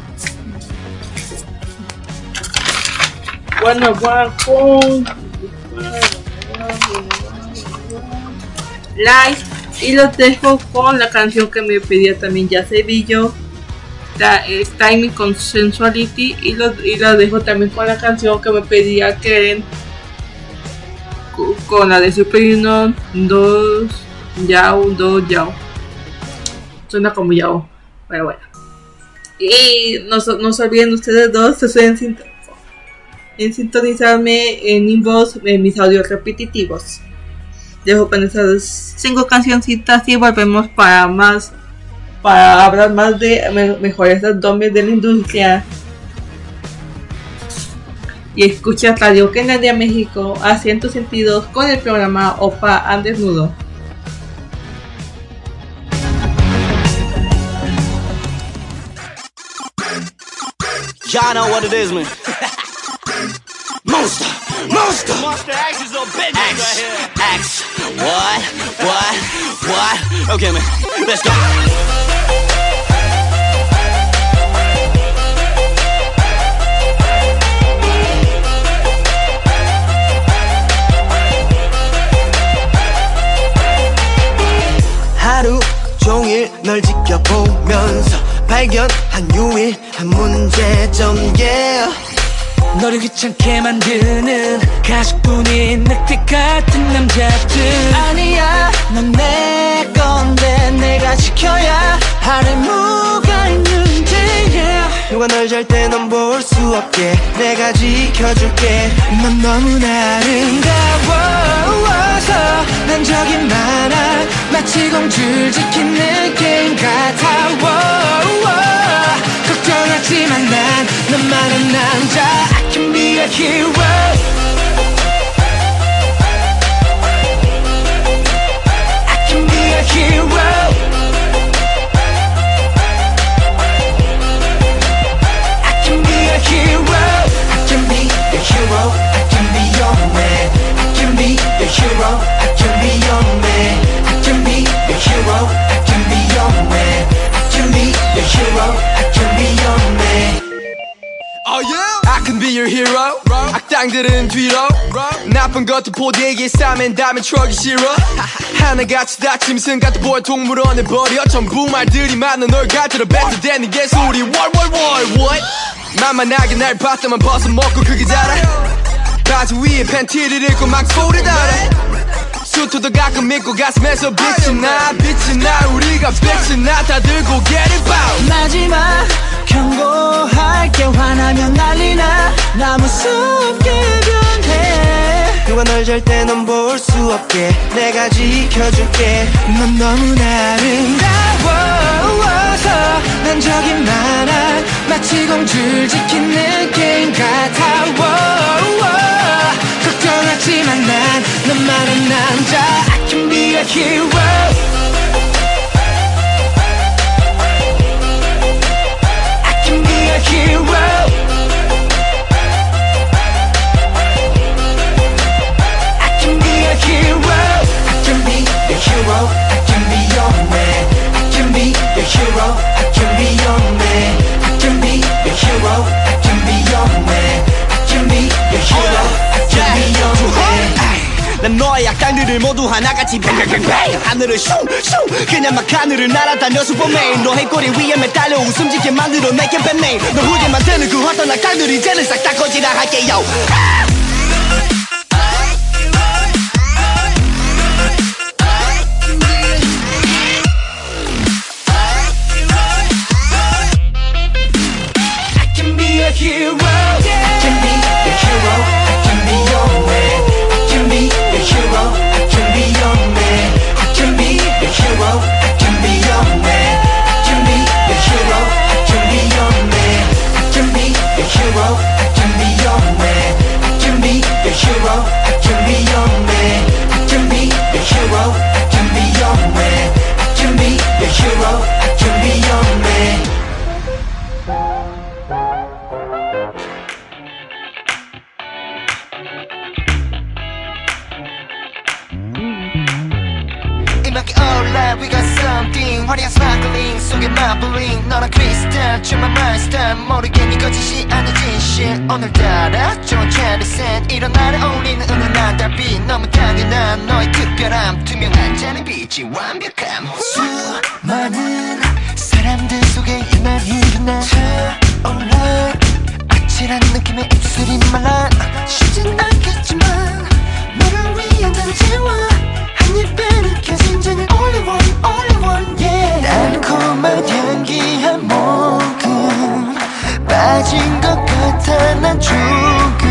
One on One. Con Live y los dejo con la canción que me pedía también ya Sevillo Ta- es Timing con Sensuality y los y la dejo también con la canción que me pedía Keren. Co- con la de Super Union 2 Yao 2 Yao. Suena como Yao pero bueno y no, no se olviden ustedes dos se suelen sint- en sintonizarme en inbox en mis audios repetitivos dejo con esas cinco cancioncitas y volvemos para más para hablar más de me- mejores abdomen de la industria y escucha Radio Canadá México a 100 sentidos con el programa Opa and Desnudo. Y'all know what it is, man. Monster, monster. Monster X is a bitch X, right here. X. What? What? What? Okay, man. Let's go. 하루 종일 널 지켜보면서 발견한 유일한 문제점 yeah. 너를 귀찮게 만드는 가식뿐인 늑대 같은 남자들. 아니야 넌 내 건데 내가 지켜야 할 의무가 있는 yeah, 누가 널 잘 때 넌 볼 수 없게 내가 지켜줄게. 넌 너무나 아름다워서 난 적이 많아 마치 공주를 지키는 게임 같아. 걱정하지만 난 너만은 남자. I can be a hero. Hero. 나쁜 것도 보대기에 싸맨 다음엔 트럭이 싫어? 하나같이 다 짐 승 같은 보여 동물원에 버려. 전부 말들이 많아 널 가지러 뱉어대는 개소리 월월월 what 만만하게 날 봤다만 벗어먹고 그게 다라. 바지 위에 팬티를 입고 막 소리 달아 수트도 가끔 믿고 가슴에서 빛이 나 빛이 나. 우리가 빛이 나. 다들 고개를 봐 마지막 경고할게 화나면 난리나. 나 무섭게 변해 누가 널 절대 넌볼 수 없게 내가 지켜줄게. 넌 너무나 아름다워서 난 저기 많아. 마치 공주를 지킨 느낌 같아. 걱정하지만 난 너만한 남자. I can be a hero. Hero hero I can be your man I can be the hero I can be your man I can be the hero I can be your man I can be the hero I can be your man 난 너의 악당들을 모두 하나같이 뱅뱅뱅뱅 하늘을 슝슝 그냥 막 하늘을 날아다녀 슈퍼맨 너의 꼬리 위에 매달려 웃음 짓게 만들어 내게 뱀맨 너 후회 만드는 그 어떤 악당들 이제는 싹다 꺼지라 할게요 I you 스파클링 속에 마블링 너랑 크리스탈 춤만 모르게 네 거짓이 아닌 진실. 오늘따라 좋은 차례셋 이런 날에 어울리는 은은한 달빛. 너무 당연한 너의 특별함. 투명한 잔의 빛이 완벽함 수많은 사람들 속에 날 일어나 차올라. 아찔한 느낌의 입술이 말라. 쉽진 않겠지만 너를 위한 단체와 한 입에 느껴진 only one yeah 달콤한 향기한 모금. 빠진 것 같아 난 조금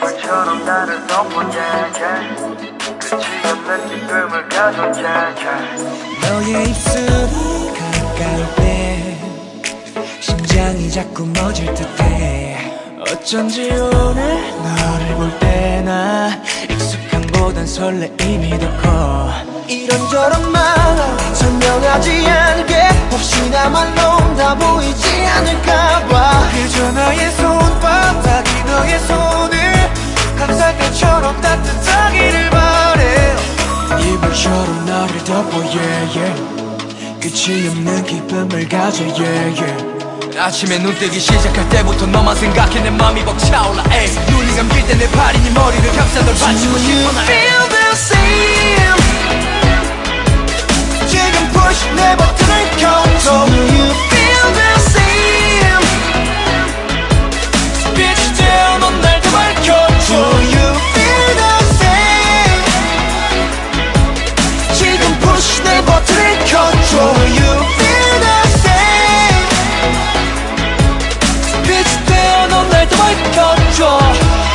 기분처럼 나를 덮어 그치 않는 기쁨을 가져자 너의 입술이 가까울 때 심장이 자꾸 멎을 듯해. 어쩐지 오늘 너를 볼 때나 익숙함보단 설레임이 더커. 이런저런 말 설명하지 않게 혹시나 말로 다 보이지 않을까봐. 그저 나의 손바닥이 너의 손을 항상 별처럼 따뜻하기를 바래 이불처럼 나를 덮어 yeah yeah. 끝이 없는 기쁨을 가져 yeah yeah. 아침에 눈 뜨기 시작할 때부터 너만 생각해 내 맘이 벅차올라 에이 눈이 감길 때 내 팔이 네 머리를 감싸 널 받치고 싶어 feel the same. 지금 push 내 버튼을 켜도 feel the same. 빛이 되어 넌날 you feel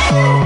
Oh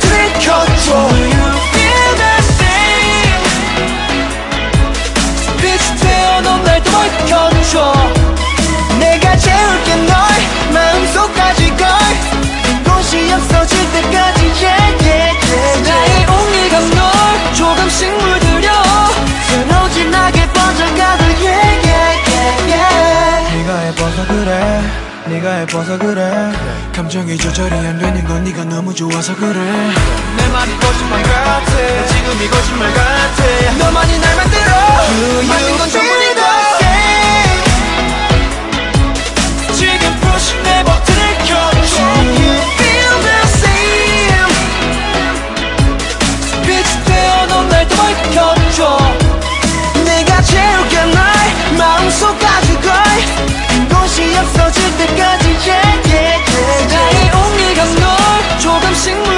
을 켜줘. You feel the same? 빛이 되어 넌날 돌켜줘. 내가 재울게 널 마음속까지 걸. 곳이 없어질 때까지 yeah, yeah, yeah, 나의 온기가 널 조금씩 물들여. 새로 진하게 번져가 네가 예뻐서 그래. 감정이 조절이 안 되는 건 네가 너무 좋아서 그래. 내 말이 거짓말 같아. 지금이 거짓말 같아. 너만이 날 만들어. 만든 건 전부 없어질 때까지. Yeah, yeah, yeah, 나의 온기가 널 조금씩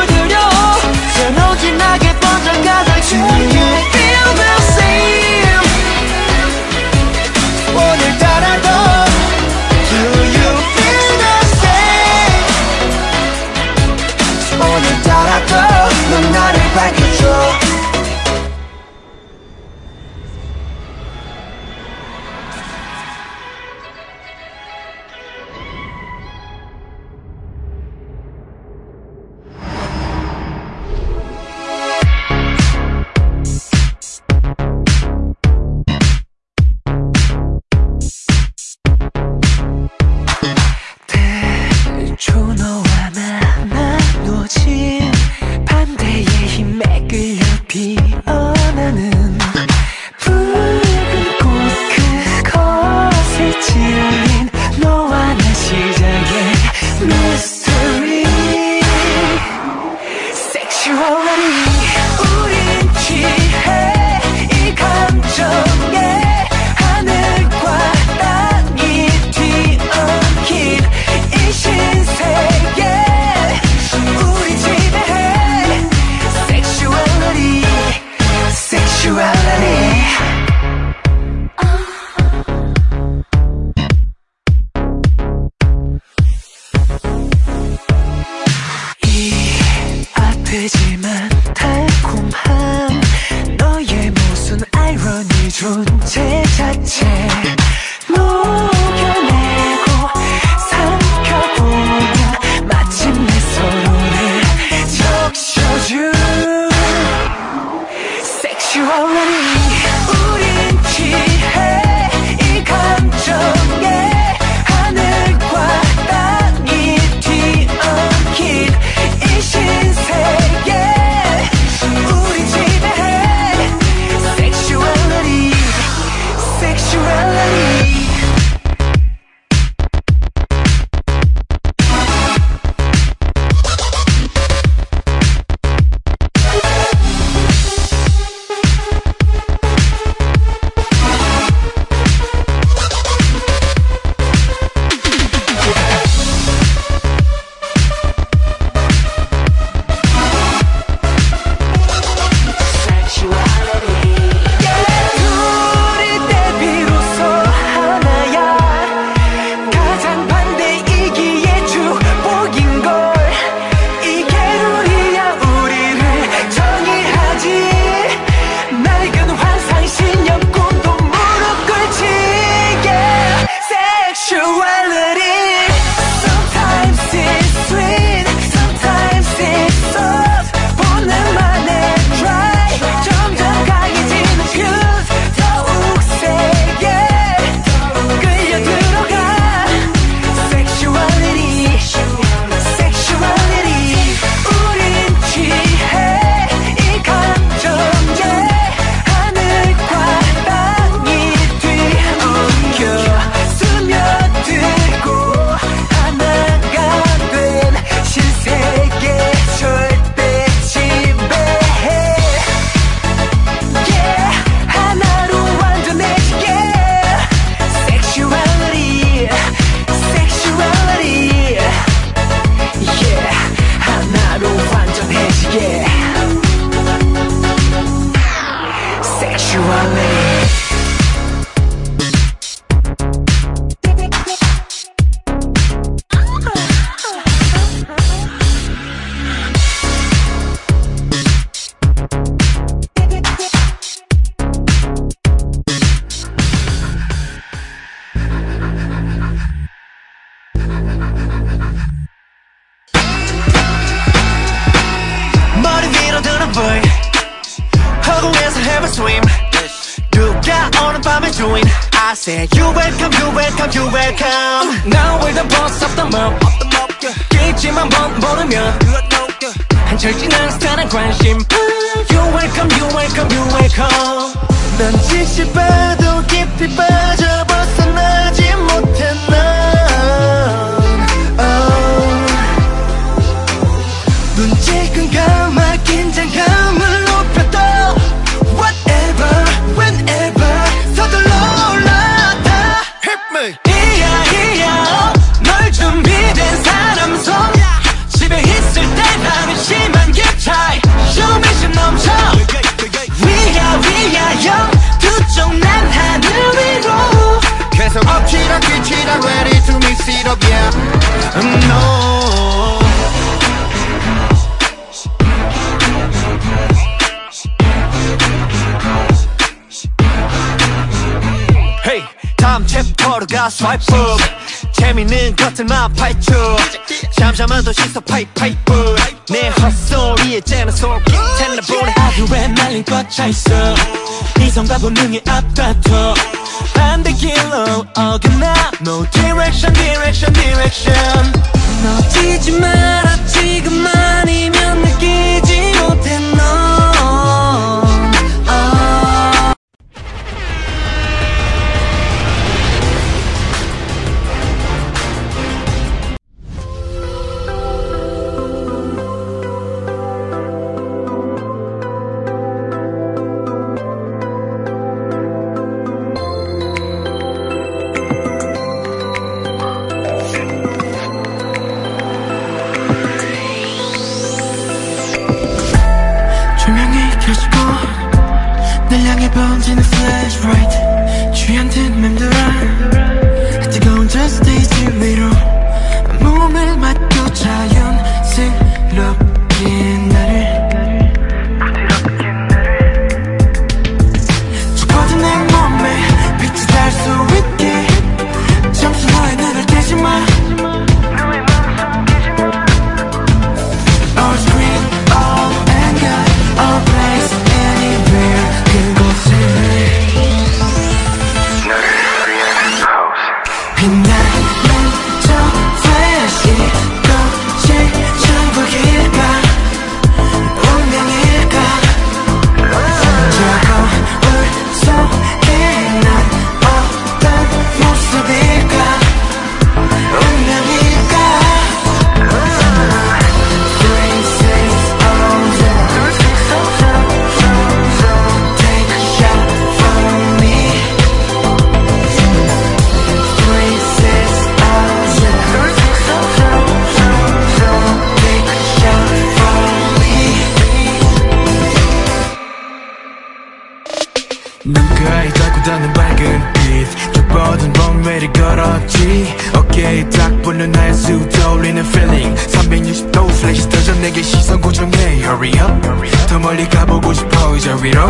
hurry up. 더 멀리 가보고 싶어 이제 위로.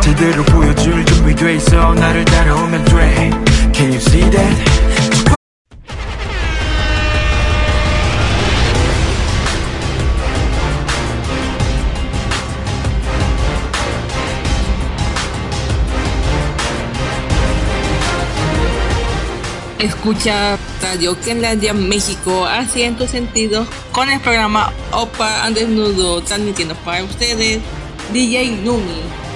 제대로 보여줄 준비돼 있어. 나를 따라오면 돼. Can you see that? Escucha Radio Kenlandia México haciendo sentido con el programa Opa al Desnudo transmitiendo para ustedes DJ Numi.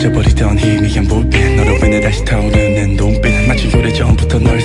사라져버리던 희미한 불빛 너로 인해 다시 타오르는 눈빛 마치 오래전부터 널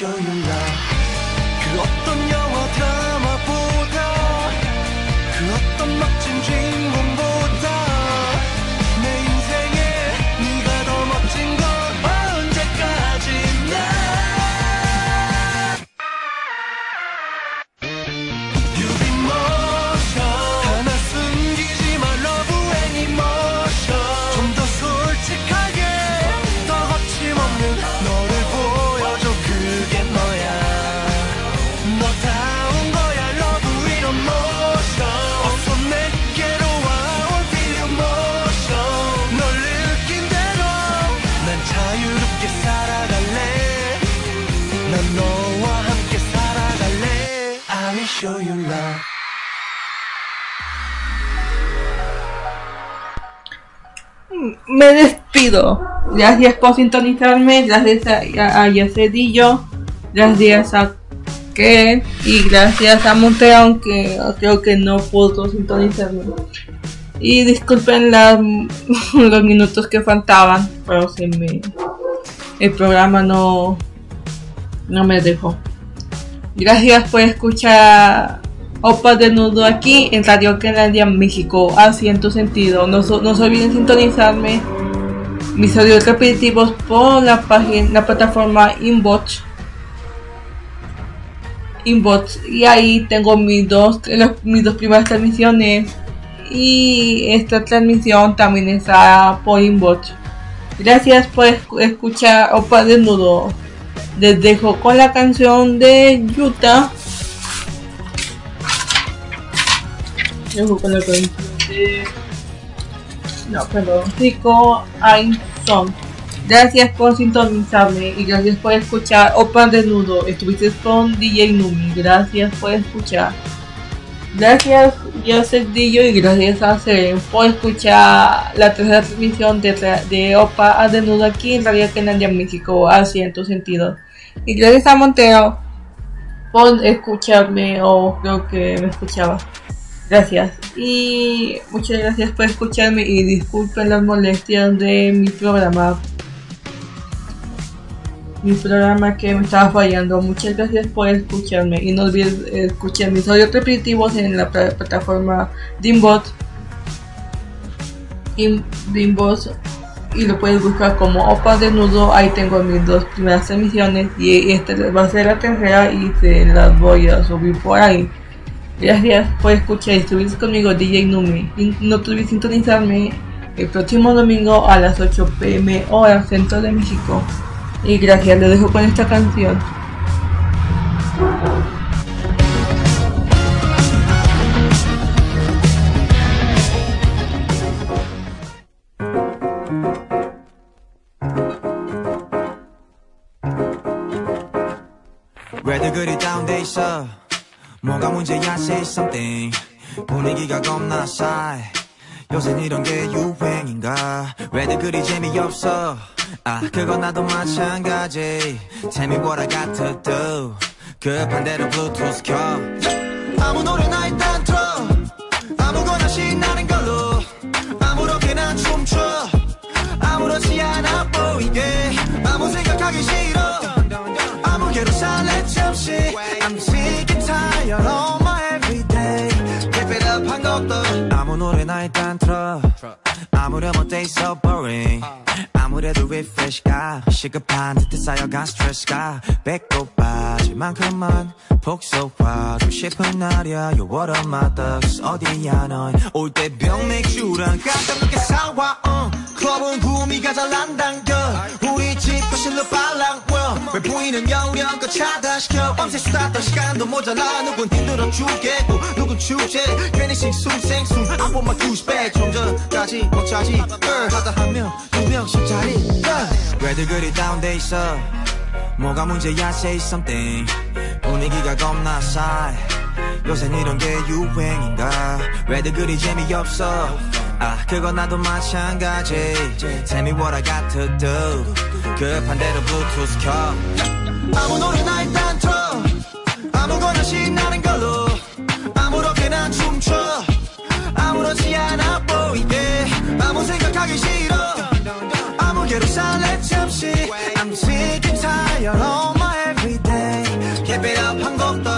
show you Gracias por sintonizarme, gracias a, a Yacedillo, gracias a que y gracias a Montero, aunque creo que no pudo sintonizarme. Y disculpen la- los minutos que faltaban, pero se me, el programa no, no me dejó. Gracias por escuchar Opa Desnudo aquí en Radio Canadá México. Así en tu sentido. No, no se olviden sintonizarme mis audios repetitivos por la página, la plataforma Inbox. Inbox. Y ahí tengo mis dos, mis dos primeras transmisiones. Y esta transmisión también está por Inbox. Gracias por escu- escuchar Opa Desnudo. Les dejo con la canción de Utah. Dejo con la canción de. No, perdón. Rico Gracias por sintonizarme y gracias por escuchar Opa Desnudo. Estuviste con DJ Numi. Gracias por escuchar. Gracias, yo soy Dillo y gracias a Seren por escuchar la tercera transmisión de, de Opa a Desnudo aquí en Radio Canadá México, así en tu sentido. Y gracias a Montero por escucharme, o creo que me escuchaba. Gracias. Y muchas gracias por escucharme y disculpen las molestias de mi programa. Mi programa que me estaba fallando. Muchas gracias por escucharme. Y no olvides escuchar mis audios repetitivos en la pla- plataforma Dimbot. Dim- Dimbot. Y lo puedes buscar como Opa Desnudo. Ahí tengo mis dos primeras emisiones. Y esta va a ser la tercera y se las voy a subir por ahí. Gracias por escuchar y subirse conmigo DJ Numi. No te olvides sintonizarme el próximo domingo a las 8 pm hora centro de México. Y gracias, lo dejo con esta canción. Where the down they 뭐가 문제야 say something. 분위기가 겁나 싸해 요새 이런 게 유행인가? 왜들 그리 재미없어? 아 그건 나도 마찬가지. Tell me what I got to do 급한 대로 블루투스 켜. 아무 노래나 일단 틀어. 아무거나 신나는 걸로. 아무렇게나 춤춰. 아무렇지 않아 보이게. 아무 생각하기 싫어. 아무개로 살래 잠시. I'm sick and tired of my everyday Keep it up 한 것도 아무 노래나 일단 틀어 아무렴 어때 so boring. 아무래도 refresh가 시급한 듯해 쌓여간 스트레스가 배꼽 빠질 만큼만 폭소화하고 싶은 날이야. You're one of my thugs. 어디야 넌올 때 병 맥주랑 깜짝 놀게 사와 uh. 클럽은 구미가 잘 난당겨. 우리 집 거실로 빨랑 왜 보이는 영영껏 차단시켜. 밤새 수다 떨 시간도 모자라. 누군 힘들어 죽겠고 누군 축제. 괜히 싱숭생숭. I want my douchebag 좀 전까지 못 차지. 걸 하다 한명두 명씩 자리. 왜들 그리 다운돼 있어? 뭐가 문제야 say something. 분위기가 겁나 싸해. 요샌 이런 게 유행인가? 왜들 그리 재미없어? 아 그건 나도 마찬가지. Tell me what I got to do. 급한 대로 블루투스 켜. 아무 노래나 일단 틀어. 아무거나 신나는 걸로. 아무렇게나 춤춰. 아무렇지 않아 하기 싫어. 아무개로 살래 잠시. I'm sick and tired of my everyday. Keep it up 한 곡 더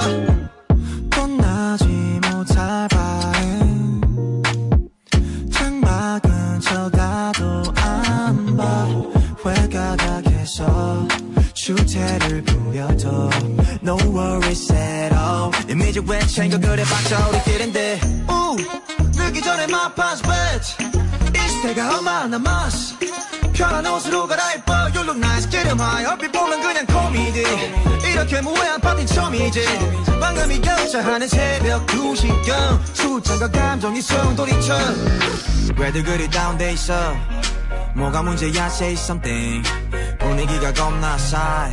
떠나지 못할 바엔 창밖은 쳐다도 안봐. 회가닥에서 주태를 부려도 No worries at all. 이미지 왜 챙겨 그래 봤자 우리끼린데. 우 늦기 전에 my wet 이 시대가 얼마 남았어. 편한 옷으로 갈아입어. You look nice. Get 'em high. 얼핏 보면 그냥 코미디. 이렇게 무해한 파티 처음이지. 방금 이 격차하는 새벽 2시경. 수장과 감정이 소용돌이쳐. 왜들 그리 다운돼 있어? 뭐가 문제야? Say something. 분위기가 겁나 싸해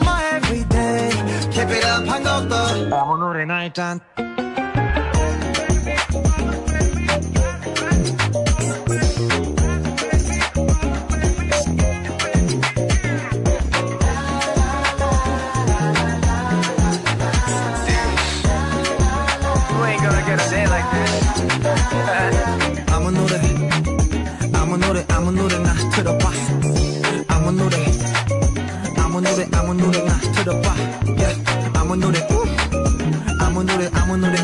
gonna get a day like this. 아무 노래 아무 노래 아무 노래 나 틀어봐 아무 노래 아무 노래 아무 노래 나 틀어봐 yeah. 아무 노래 우. 아무 노래 아무 노래